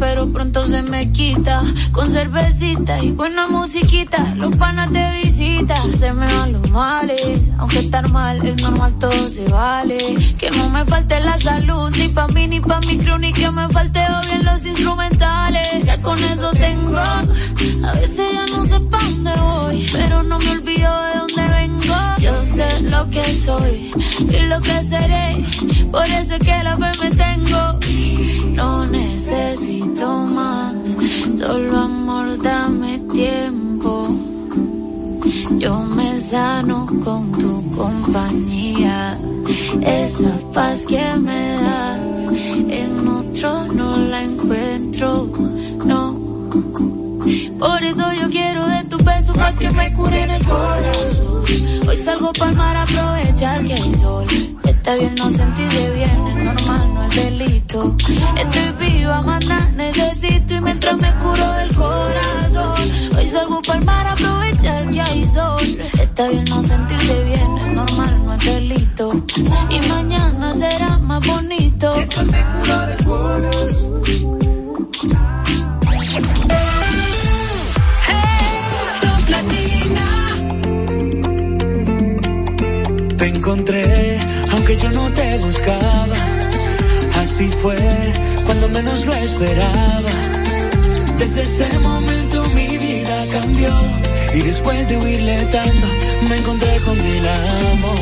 pero pronto se me quita. Con cervecita y buena musiquita, los panas te visitan. Se me van los males, aunque estar mal es normal, todo se vale. Que no me falte la salud, ni pa' mí, ni pa' mi crew, ni que me falte o bien los instrumentales. Ya con eso tengo, a veces ya no sé pa' dónde voy, pero no me olvido de dónde vengo. Yo sé que soy y lo que seré, por eso es que la fe me tengo. No necesito más, solo amor, dame tiempo. Yo me sano con tu compañía, esa paz que me das, en otro no la encuentro, no. Por eso yo quiero de tu beso para que me cure en el corazón. Hoy salgo para mar a aprovechar que hay sol. Está bien no sentirse bien, es normal, no es delito. Estoy viva, manda, necesito y mientras me curo del corazón. Hoy salgo para mar a aprovechar que hay sol. Está bien no sentirse bien, es normal, no es delito. Y mañana será más bonito. Mientras me curo del corazón. Aunque yo no te buscaba. Así fue cuando menos lo esperaba. Desde ese momento mi vida cambió. Y después de huirle tanto, me encontré con el amor.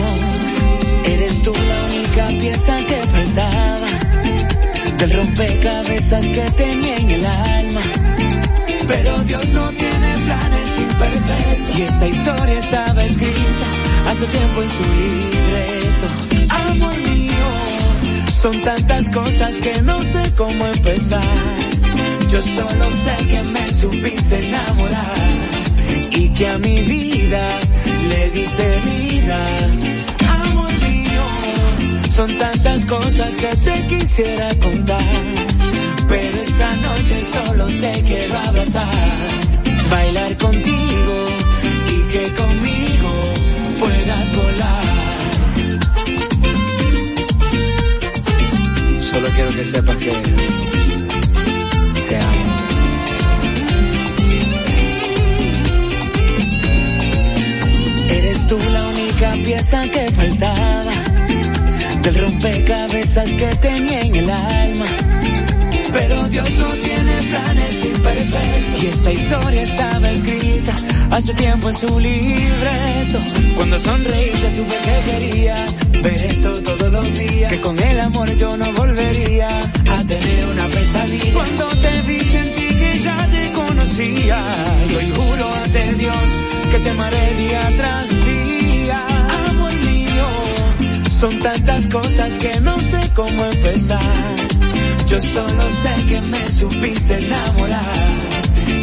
Eres tú la única pieza que faltaba. Del rompecabezas que tenía en el alma. Pero Dios no tiene planes imperfectos. Y esta historia estaba escrita hace tiempo en su libreto. Amor mío, son tantas cosas que no sé cómo empezar. Yo solo sé que me supiste enamorar y que a mi vida le diste vida. Amor mío, son tantas cosas que te quisiera contar. Pero esta noche solo te quiero abrazar, bailar contigo y que conmigo puedas volar. Solo quiero que sepas que te amo. Eres tú la única pieza que faltaba del rompecabezas que tenía en el alma. Pero Dios no tiene planes imperfectos. Y esta historia estaba escrita hace tiempo en su libreto. Cuando sonreíste supe que quería ver eso todos los días. Que con el amor yo no volvería a tener una pesadilla. Cuando te vi sentí que ya te conocía. Y hoy juro ante Dios que te amaré día tras día. Amor mío, son tantas cosas que no sé cómo empezar. Yo solo sé que me supiste enamorar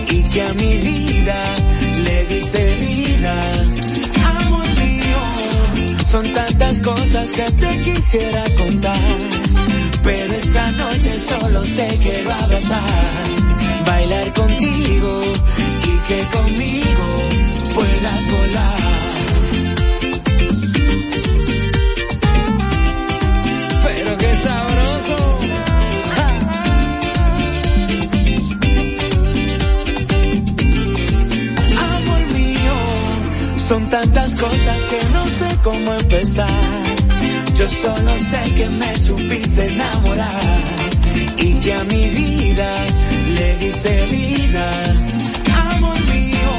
y que a mi vida vida. Amor mío, son tantas cosas que te quisiera contar. Pero esta noche solo te quiero abrazar, bailar contigo y que conmigo puedas volar. Pero qué sabroso. Son tantas cosas que no sé cómo empezar. Yo solo sé que me supiste enamorar y que a mi vida le diste vida. Amor mío,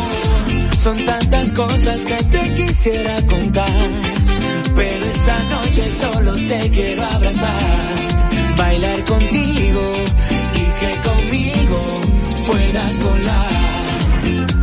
son tantas cosas que te quisiera contar. Pero esta noche solo te quiero abrazar, bailar contigo y que conmigo puedas volar.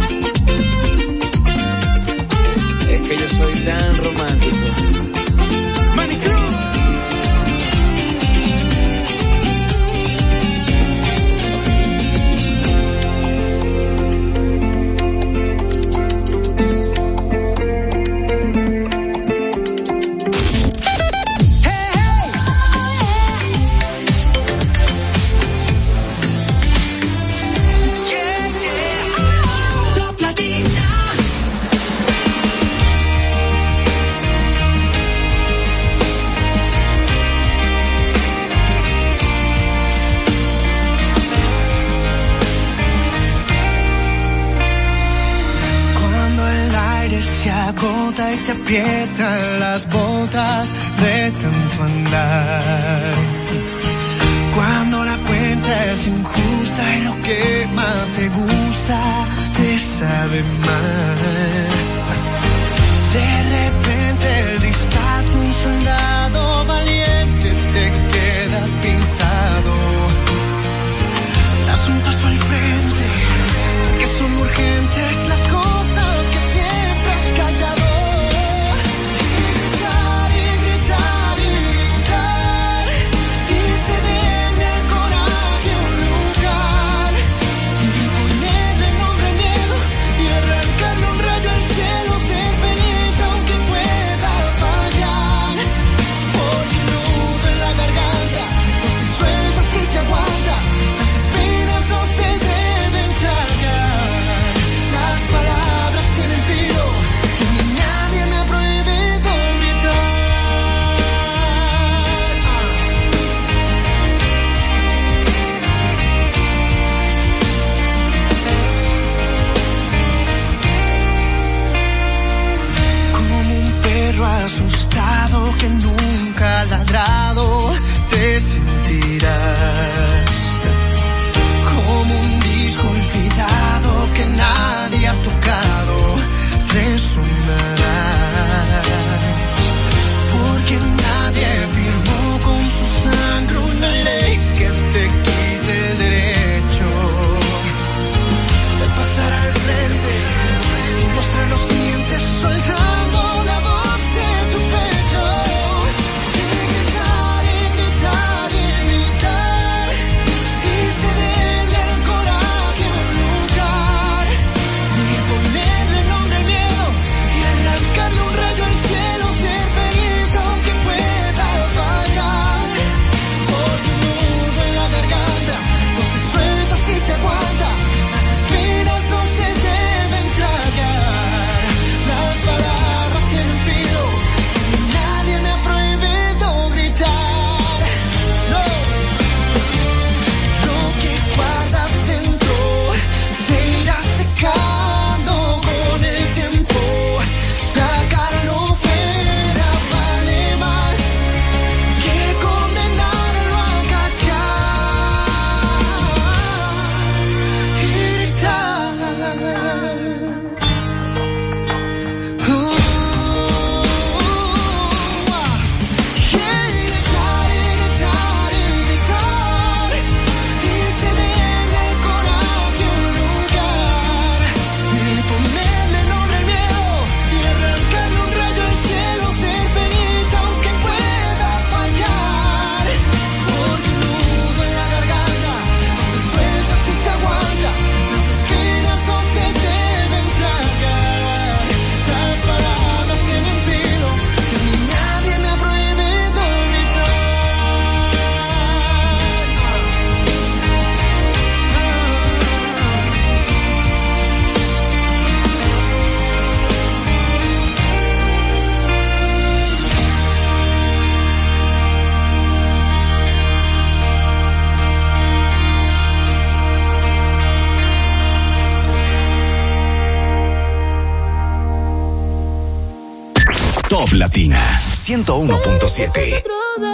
101.7.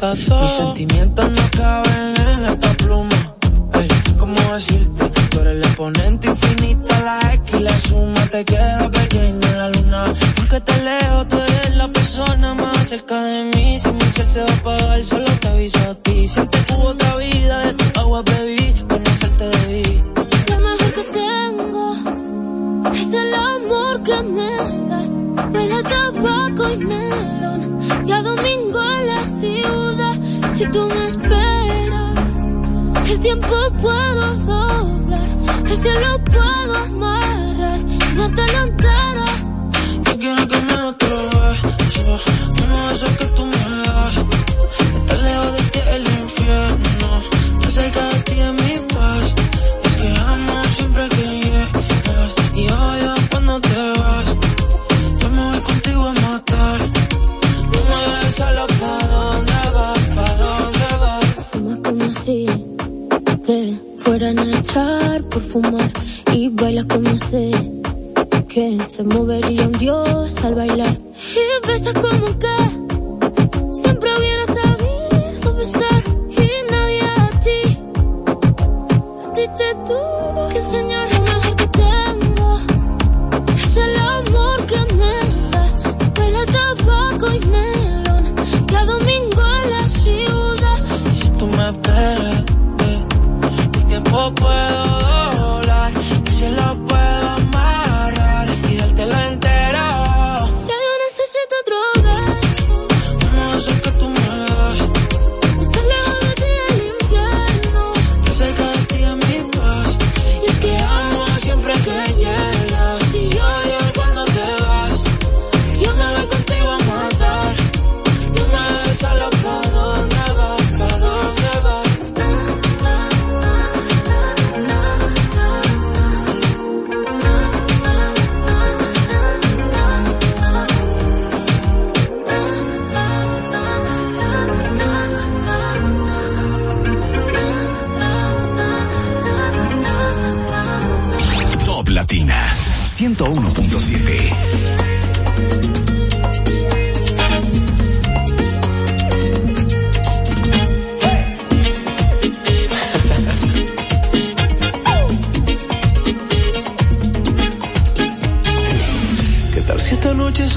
Mis sentimientos no caben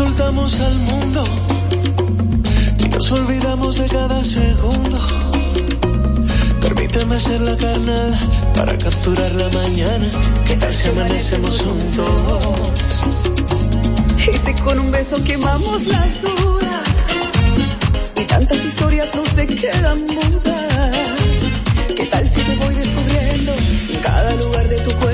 soltamos al mundo y nos olvidamos de cada segundo. Permíteme hacer la carnada para capturar la mañana. ¿Qué tal si amanecemos juntos? Y si con un beso quemamos las dudas y tantas historias no se quedan mudas. ¿Qué tal si te voy descubriendo en cada lugar de tu cuerpo?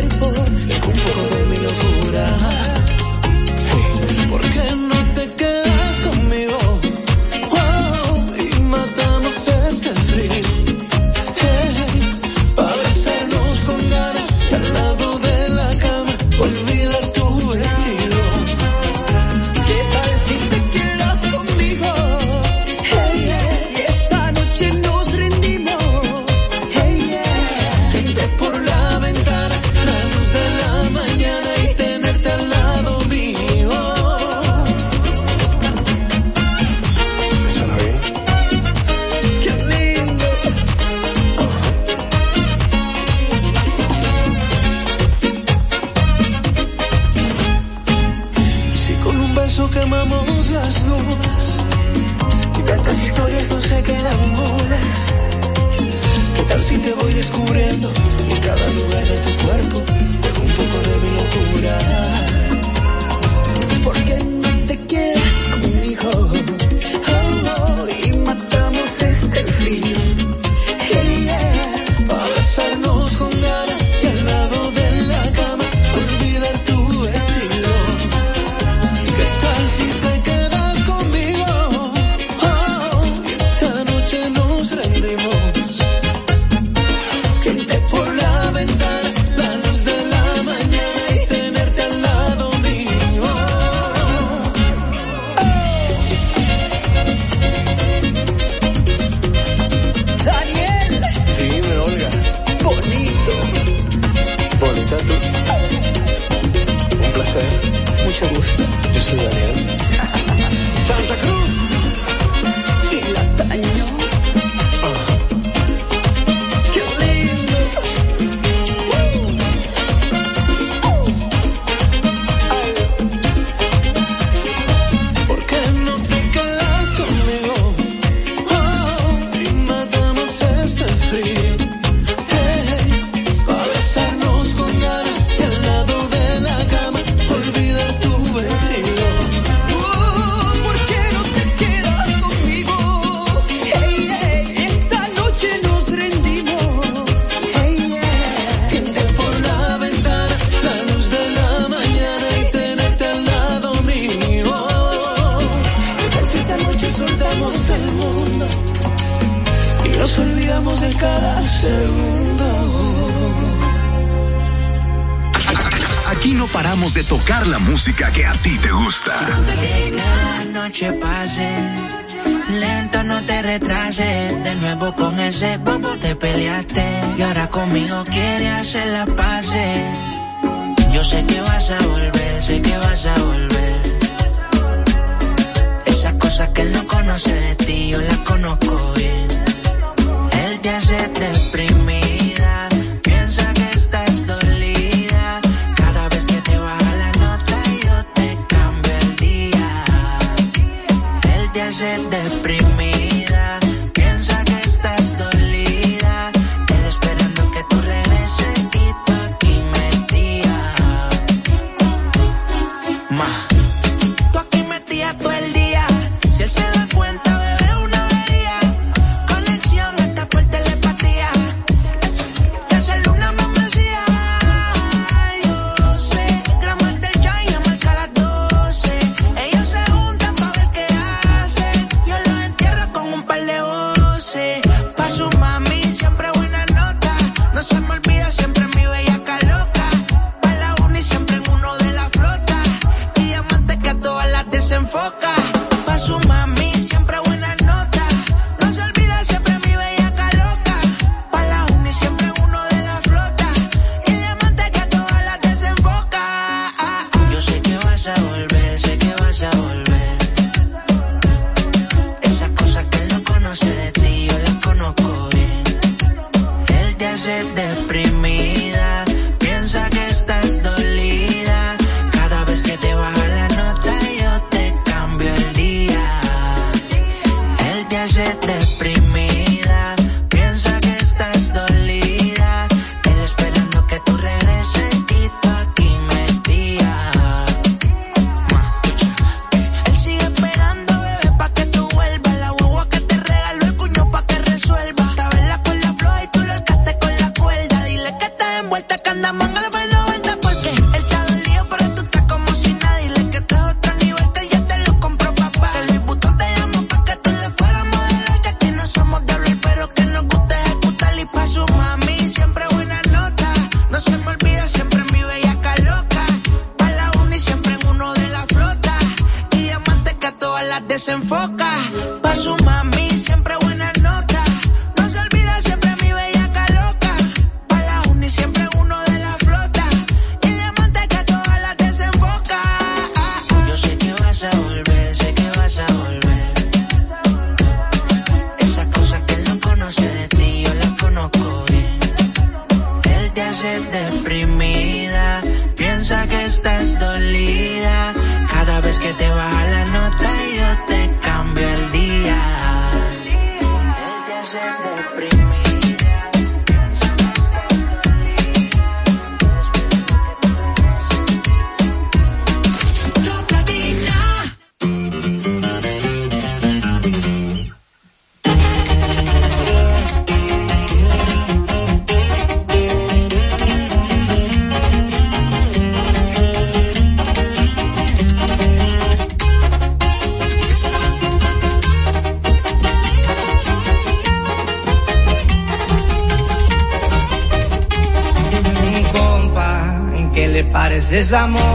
amor.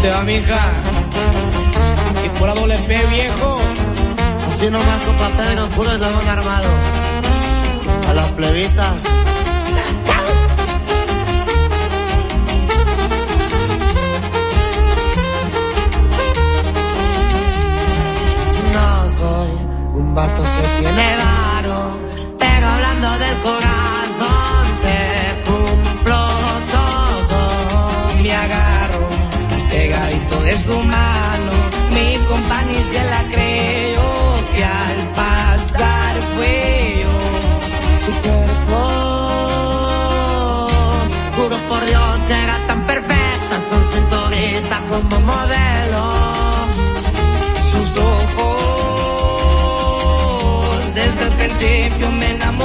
te va, mija? Y por la doble P, viejo. Así nomás, compadre, nos puros la van armado. A las plebitas. No soy un vato que tiene edad es humano, mi compañía se la creo que al pasar fue yo. Tu cuerpo, juro por Dios que era tan perfecta, son cinturita como modelo. Sus ojos, desde el principio me enamoré.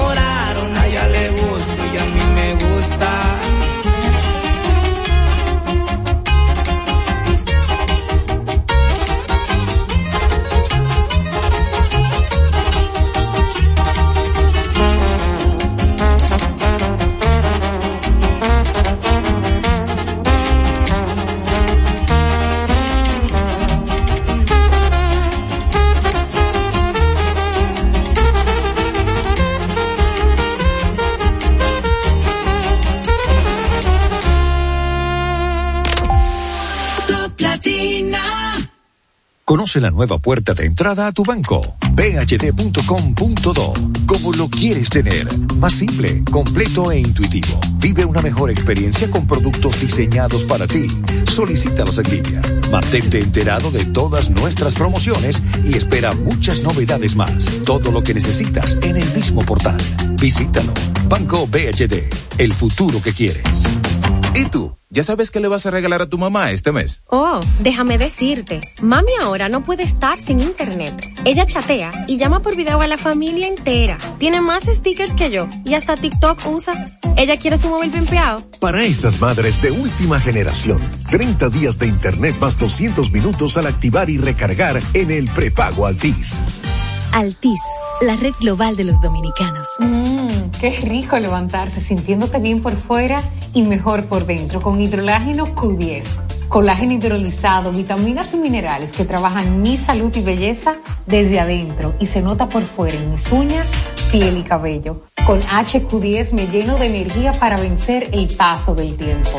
Conoce la nueva puerta de entrada a tu banco. bhd.com.do. Como lo quieres tener. Más simple, completo e intuitivo. Vive una mejor experiencia con productos diseñados para ti. Solicítalos en línea. Mantente enterado de todas nuestras promociones y espera muchas novedades más. Todo lo que necesitas en el mismo portal. Visítalo. Banco BHD. El futuro que quieres. ¿Y tú? ¿Ya sabes qué le vas a regalar a tu mamá este mes? Oh, déjame decirte, mami ahora no puede estar sin internet. Ella chatea y llama por video a la familia entera. Tiene más stickers que yo y hasta TikTok usa. Ella quiere su móvil pimpeado. Para esas madres de última generación, 30 días de internet más 200 minutos al activar y recargar en el prepago Altis. Altis, la red global de los dominicanos. Mmm, qué rico levantarse sintiéndote bien por fuera y mejor por dentro con hidrolágeno Q10. Colágeno hidrolizado, vitaminas y minerales que trabajan mi salud y belleza desde adentro y se nota por fuera en mis uñas, piel y cabello. Con HQ10 me lleno de energía para vencer el paso del tiempo.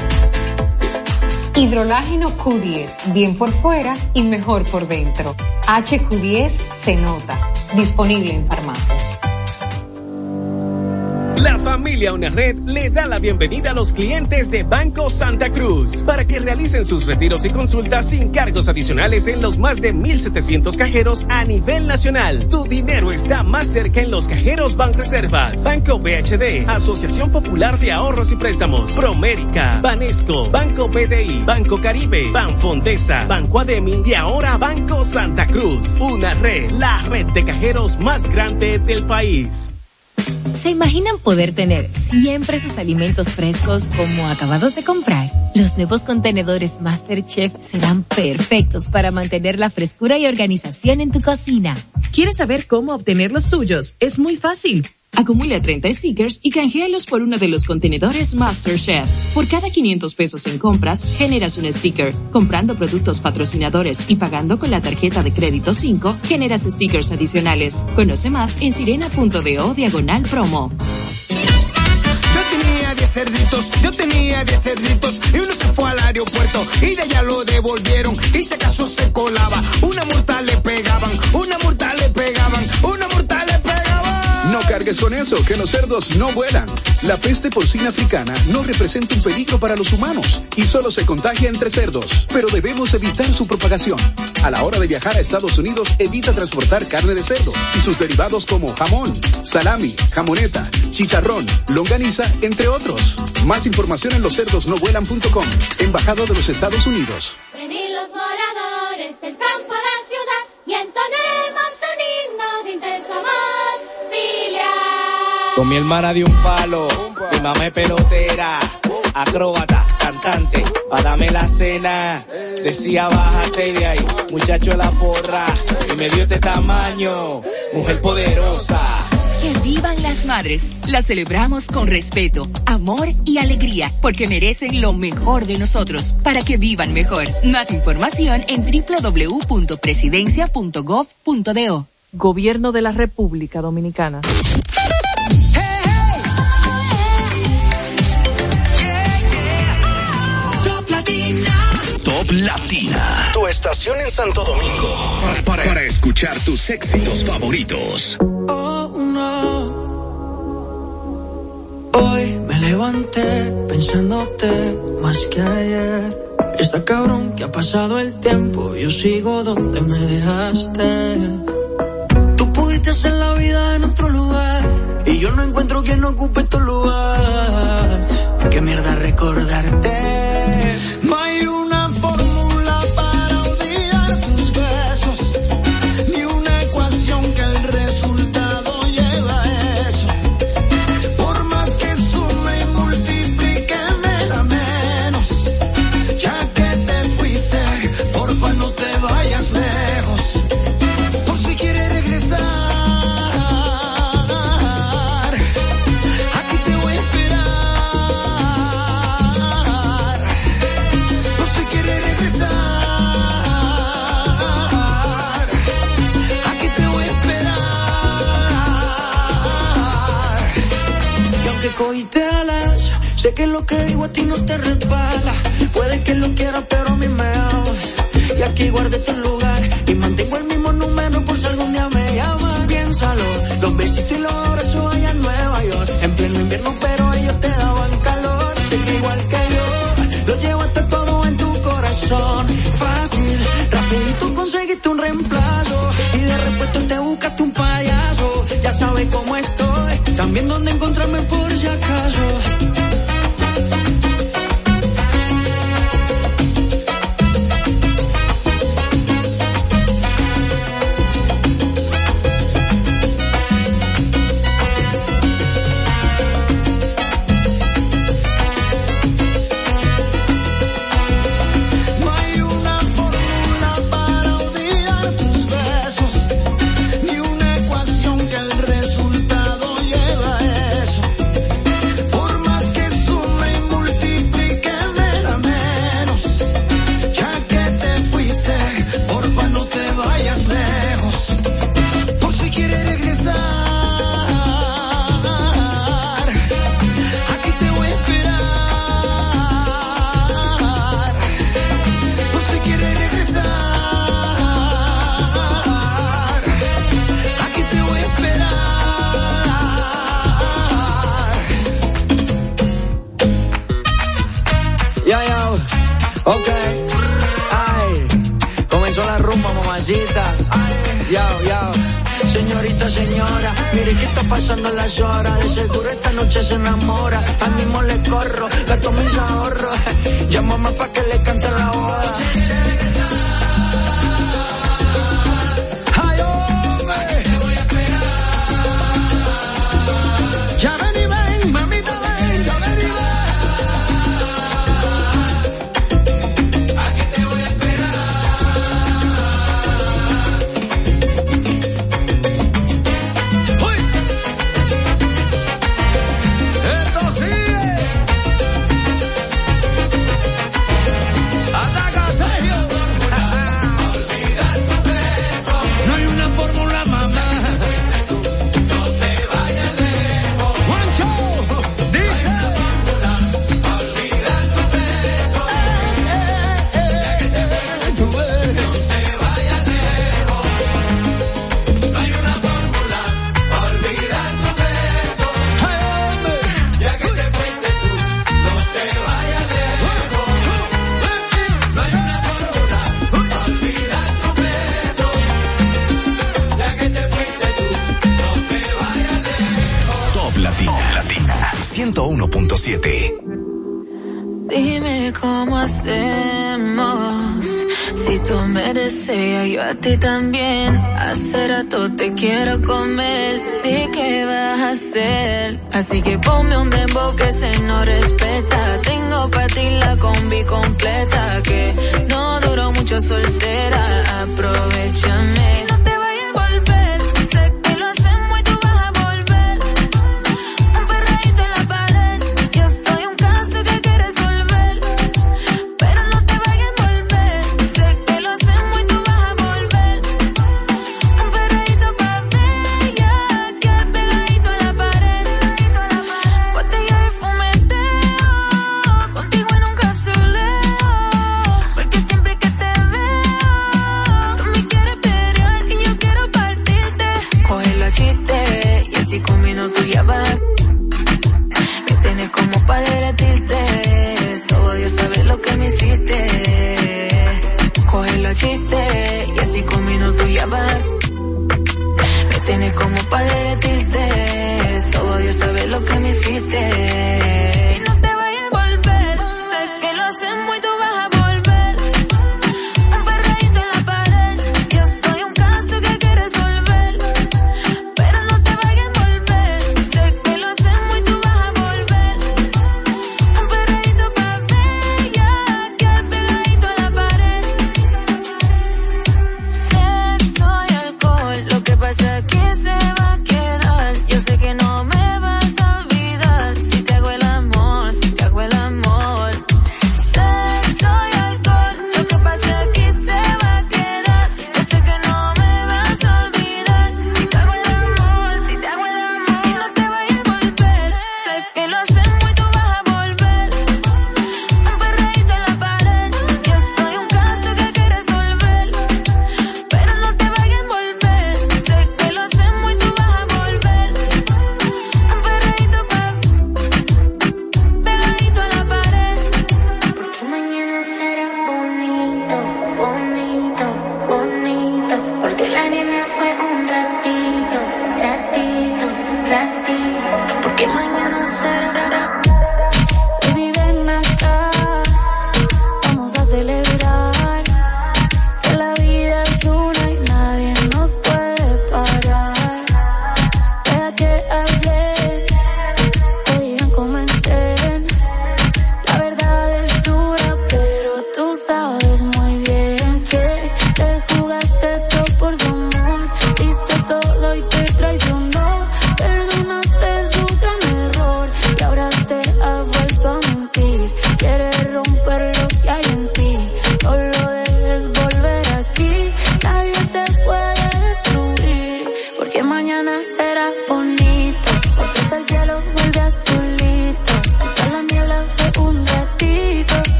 Hidrolágeno Q10, bien por fuera y mejor por dentro. HQ10 se nota. Disponible en farmacias. La familia Una Red le da la bienvenida a los clientes de Banco Santa Cruz para que realicen sus retiros y consultas sin cargos adicionales en los más de 1.700 cajeros a nivel nacional. Tu dinero está más cerca en los cajeros Banreservas, Banco BHD, Asociación Popular de Ahorros y Préstamos, Promérica, Banesco, Banco BDI, Banco Caribe, Banfondesa, Banco Ademi y ahora Banco Santa Cruz. Una red, la red de cajeros más grande del país. ¿Se imaginan poder tener siempre sus alimentos frescos como acabados de comprar? Los nuevos contenedores MasterChef serán perfectos para mantener la frescura y organización en tu cocina. ¿Quieres saber cómo obtener los tuyos? Es muy fácil. Acumula 30 stickers y canjealos por uno de los contenedores MasterChef. Por cada 500 pesos en compras, generas un sticker. Comprando productos patrocinadores y pagando con la tarjeta de crédito 5, generas stickers adicionales. Conoce más en sirena.do diagonal promo. Yo tenía 10 cerditos, yo tenía 10 cerditos y uno se fue al aeropuerto y de allá lo devolvieron y si acaso se colaba, una multa le pegaban, una multa cargues con eso, que los cerdos no vuelan. La peste porcina africana no representa un peligro para los humanos y solo se contagia entre cerdos, pero debemos evitar su propagación. A la hora de viajar a Estados Unidos, evita transportar carne de cerdo y sus derivados como jamón, salami, jamoneta, chicharrón, longaniza, entre otros. Más información en loscerdosnovuelan.com, Embajada de los Estados Unidos. Con mi hermana de un palo, mi mamá es pelotera, acróbata, cantante, párame la cena. Decía bájate de ahí, muchacho de la porra, y me dio este tamaño, mujer poderosa. Que vivan las madres. Las celebramos con respeto, amor y alegría, porque merecen lo mejor de nosotros, para que vivan mejor. Más información en www.presidencia.gov.do. Gobierno de la República Dominicana. Top Latina. Tu estación en Santo Domingo. Para, para escuchar tus éxitos favoritos. Oh, no. Hoy me levanté pensándote más que ayer. Está cabrón que ha pasado el tiempo, yo sigo donde me dejaste. Tú pudiste hacer la vida en otro lugar y yo no encuentro quien ocupe tu lugar. Qué mierda recordarte Sé que lo que digo a ti no te resbala. Puede que lo quieras, pero a mí me amas. Y aquí guardé tu lugar y mantengo el mismo número por si algún día me llamas. Piénsalo, los besitos y los abrazos allá en Nueva York. En pleno invierno, pero ellos te daban calor. Sé que igual que yo, lo llevo hasta todo en tu corazón. Fácil, rapidito conseguiste un reemplazo. Ok, ay, comenzó la rumba, mamacita. Ay, yao, yao. Señorita, señora, mire que está pasando las horas. De seguro esta noche se enamora. Al mismo le corro, gasto mis ahorros. Llámame pa' que le cante la boda. desea, yo a ti también. Hace rato te quiero comer, ¿de qué vas a hacer? Así que ponme un dembow que se no respeta. Tengo para ti la combi completa, que no duró mucho soltera. Aprovechame.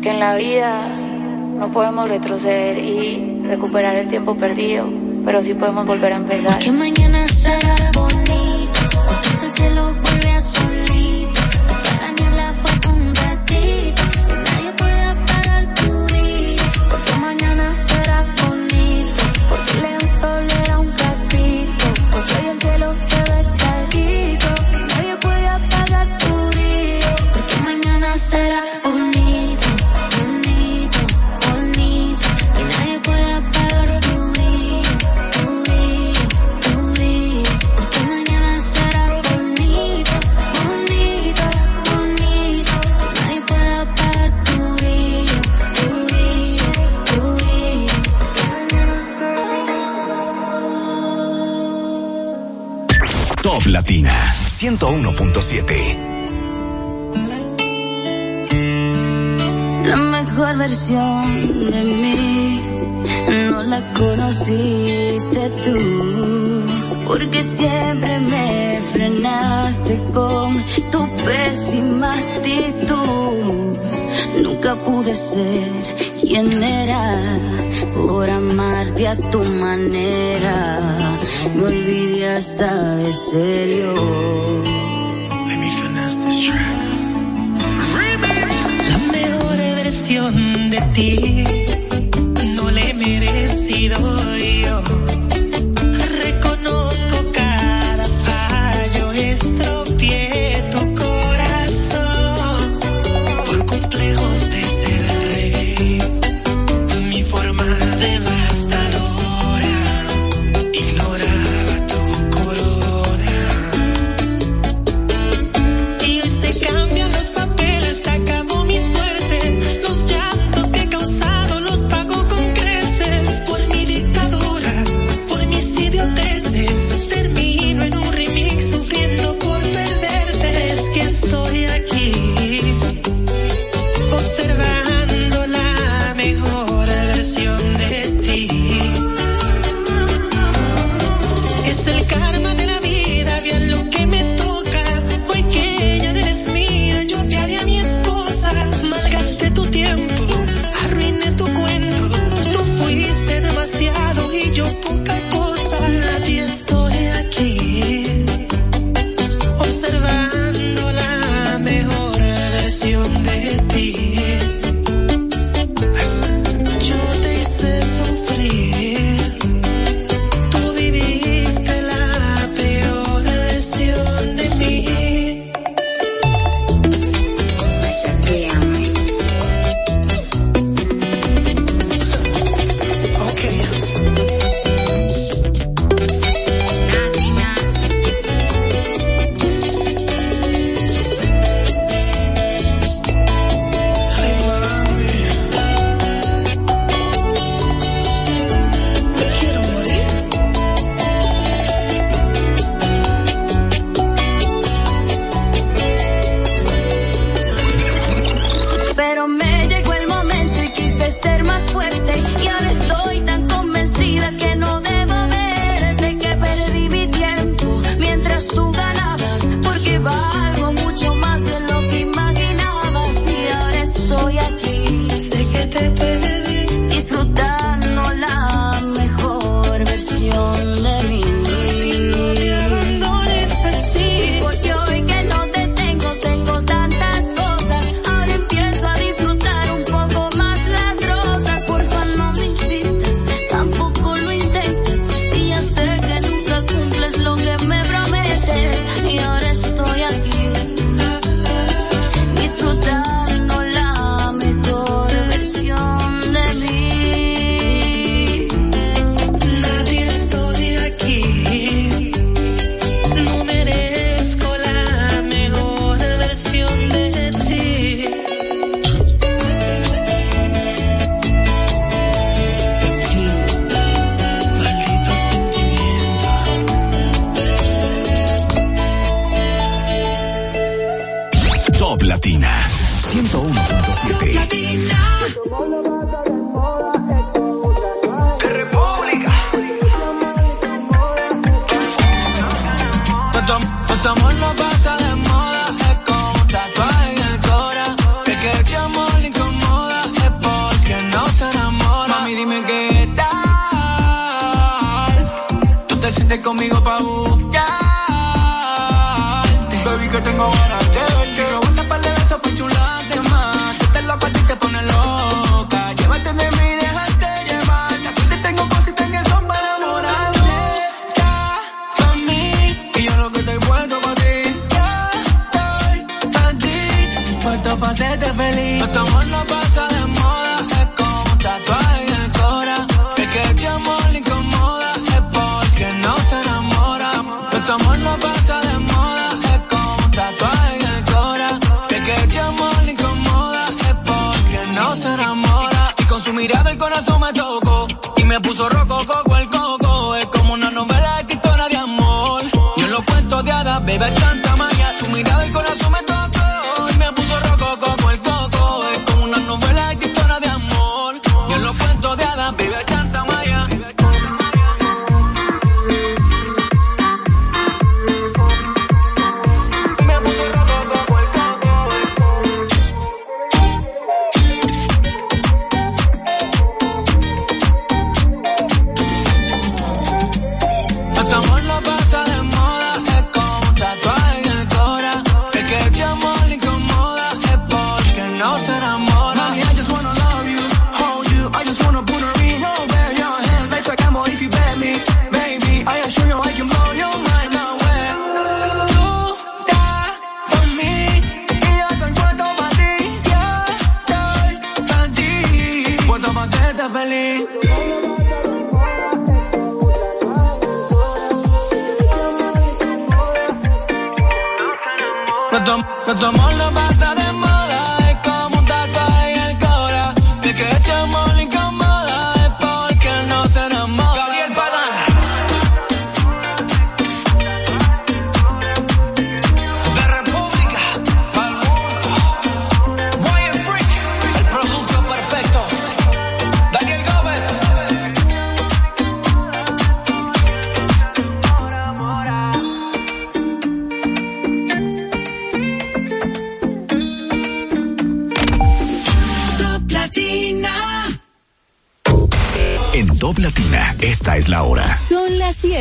porque en la vida no podemos retroceder y recuperar el tiempo perdido, pero sí podemos volver a empezar. Mañana 101.7. La mejor versión de mí no la conociste tú, porque siempre me frenaste con tu pésima actitud. Nunca pude ser quien era por amarte a tu manera me olvidé hasta de serio. Let me finesse this track. La mejor versión de ti mirada, tanta maña, tu mirada el corazón me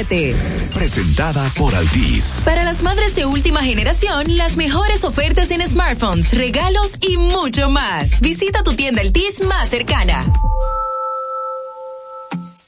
Presentada por Altis. Para las madres de última generación, las mejores ofertas en smartphones, regalos y mucho más. Visita tu tienda Altis más cercana.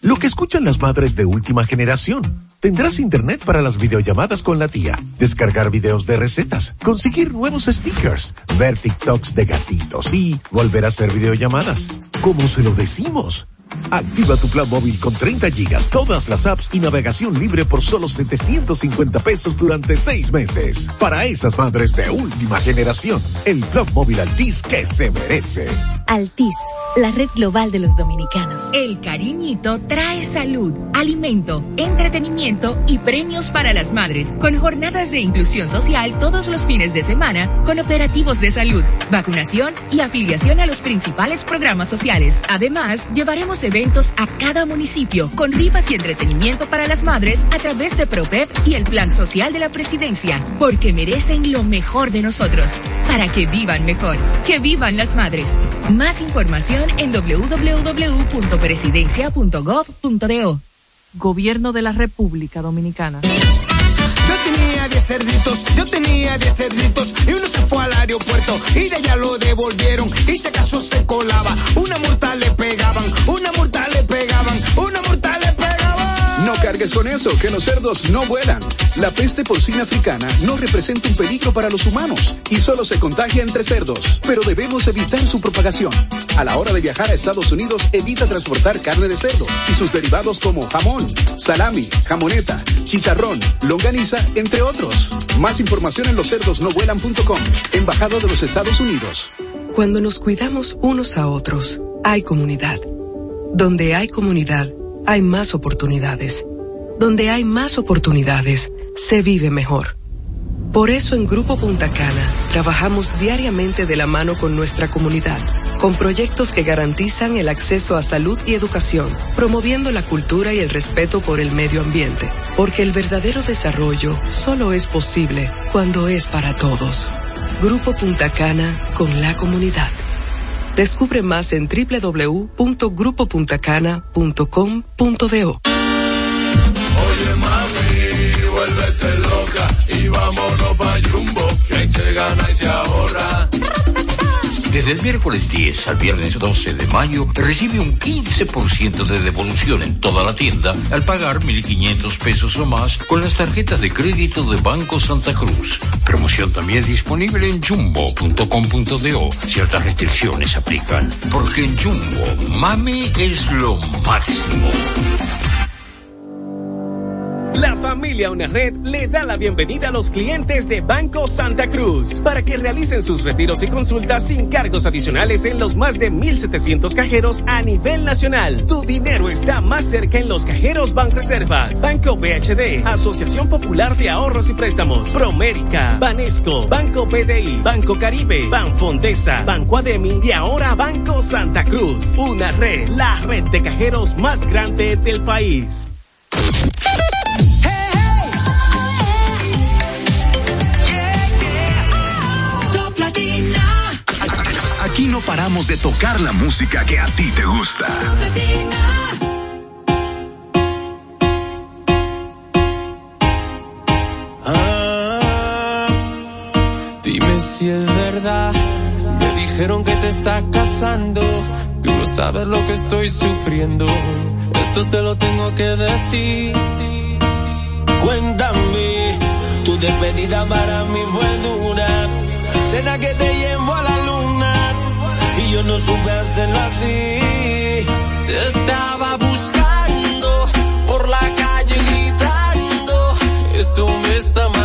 Lo que escuchan las madres de última generación. Tendrás internet para las videollamadas con la tía, descargar videos de recetas, conseguir nuevos stickers, ver TikToks de gatitos y volver a hacer videollamadas. ¿Cómo se lo decimos? Activa tu plan móvil con 30 gigas, todas las apps y navegación libre por solo 750 pesos durante seis meses. Para esas madres de última generación, el plan móvil Altis que se merece. Altis, la red global de los dominicanos. El cariñito trae salud, alimento, entretenimiento y premios para las madres, con jornadas de inclusión social todos los fines de semana, con operativos de salud, vacunación y afiliación a los principales programas sociales. Además, llevaremos eventos a cada municipio con rifas y entretenimiento para las madres a través de ProPEP y el Plan Social de la Presidencia, porque merecen lo mejor de nosotros, para que vivan mejor, que vivan las madres. Más información en www.presidencia.gov.do. Gobierno de la República Dominicana. Yo tenía 10 cerditos, yo tenía 10 cerditos y uno se fue al aeropuerto y de allá lo devolvieron y se acaso se colaba. Una multa le pegaban, una multa le pegaban, cargues con eso, que los cerdos no vuelan. La peste porcina africana no representa un peligro para los humanos y solo se contagia entre cerdos, pero debemos evitar su propagación. A la hora de viajar a Estados Unidos, evita transportar carne de cerdo y sus derivados como jamón, salami, jamoneta, chicharrón, longaniza, entre otros. Más información en loscerdosnovuelan.com, Embajada de los Estados Unidos. Cuando nos cuidamos unos a otros, hay comunidad. Donde hay comunidad, hay más oportunidades. Donde hay más oportunidades, se vive mejor. Por eso en Grupo Punta Cana trabajamos diariamente de la mano con nuestra comunidad, con proyectos que garantizan el acceso a salud y educación, promoviendo la cultura y el respeto por el medio ambiente, porque el verdadero desarrollo solo es posible cuando es para todos. Grupo Punta Cana con la comunidad. Descubre más en www.grupopuntacana.com.do. Oye mami, vuélvete loca y vámonos pa' Jumbo, que se gana y se ahorra. Desde el miércoles 10 al viernes 12 de mayo, recibe un 15% de devolución en toda la tienda al pagar 1.500 pesos o más con las tarjetas de crédito de Banco Santa Cruz. Promoción también disponible en jumbo.com.do. Ciertas restricciones aplican. Porque en Jumbo, mami es lo máximo. La familia Una Red le da la bienvenida a los clientes de Banco Santa Cruz para que realicen sus retiros y consultas sin cargos adicionales en los más de 1.700 cajeros a nivel nacional. Tu dinero está más cerca en los cajeros Banreservas, Banco BHD, Asociación Popular de Ahorros y Préstamos, Promérica, Banesco, Banco BDI, Banco Caribe, Banfondesa, Banco Ademi y ahora Banco Santa Cruz. Una red, la red de cajeros más grande del país. No paramos de tocar la música que a ti te gusta. Dime si es verdad. Me dijeron que te está casando. Tú no sabes lo que estoy sufriendo. Esto te lo tengo que decir. Cuéntame, tu despedida para mí fue dura. Cena que te llevo a la luna no supe hacerlo así. Te estaba buscando por la calle gritando. Esto me está matando.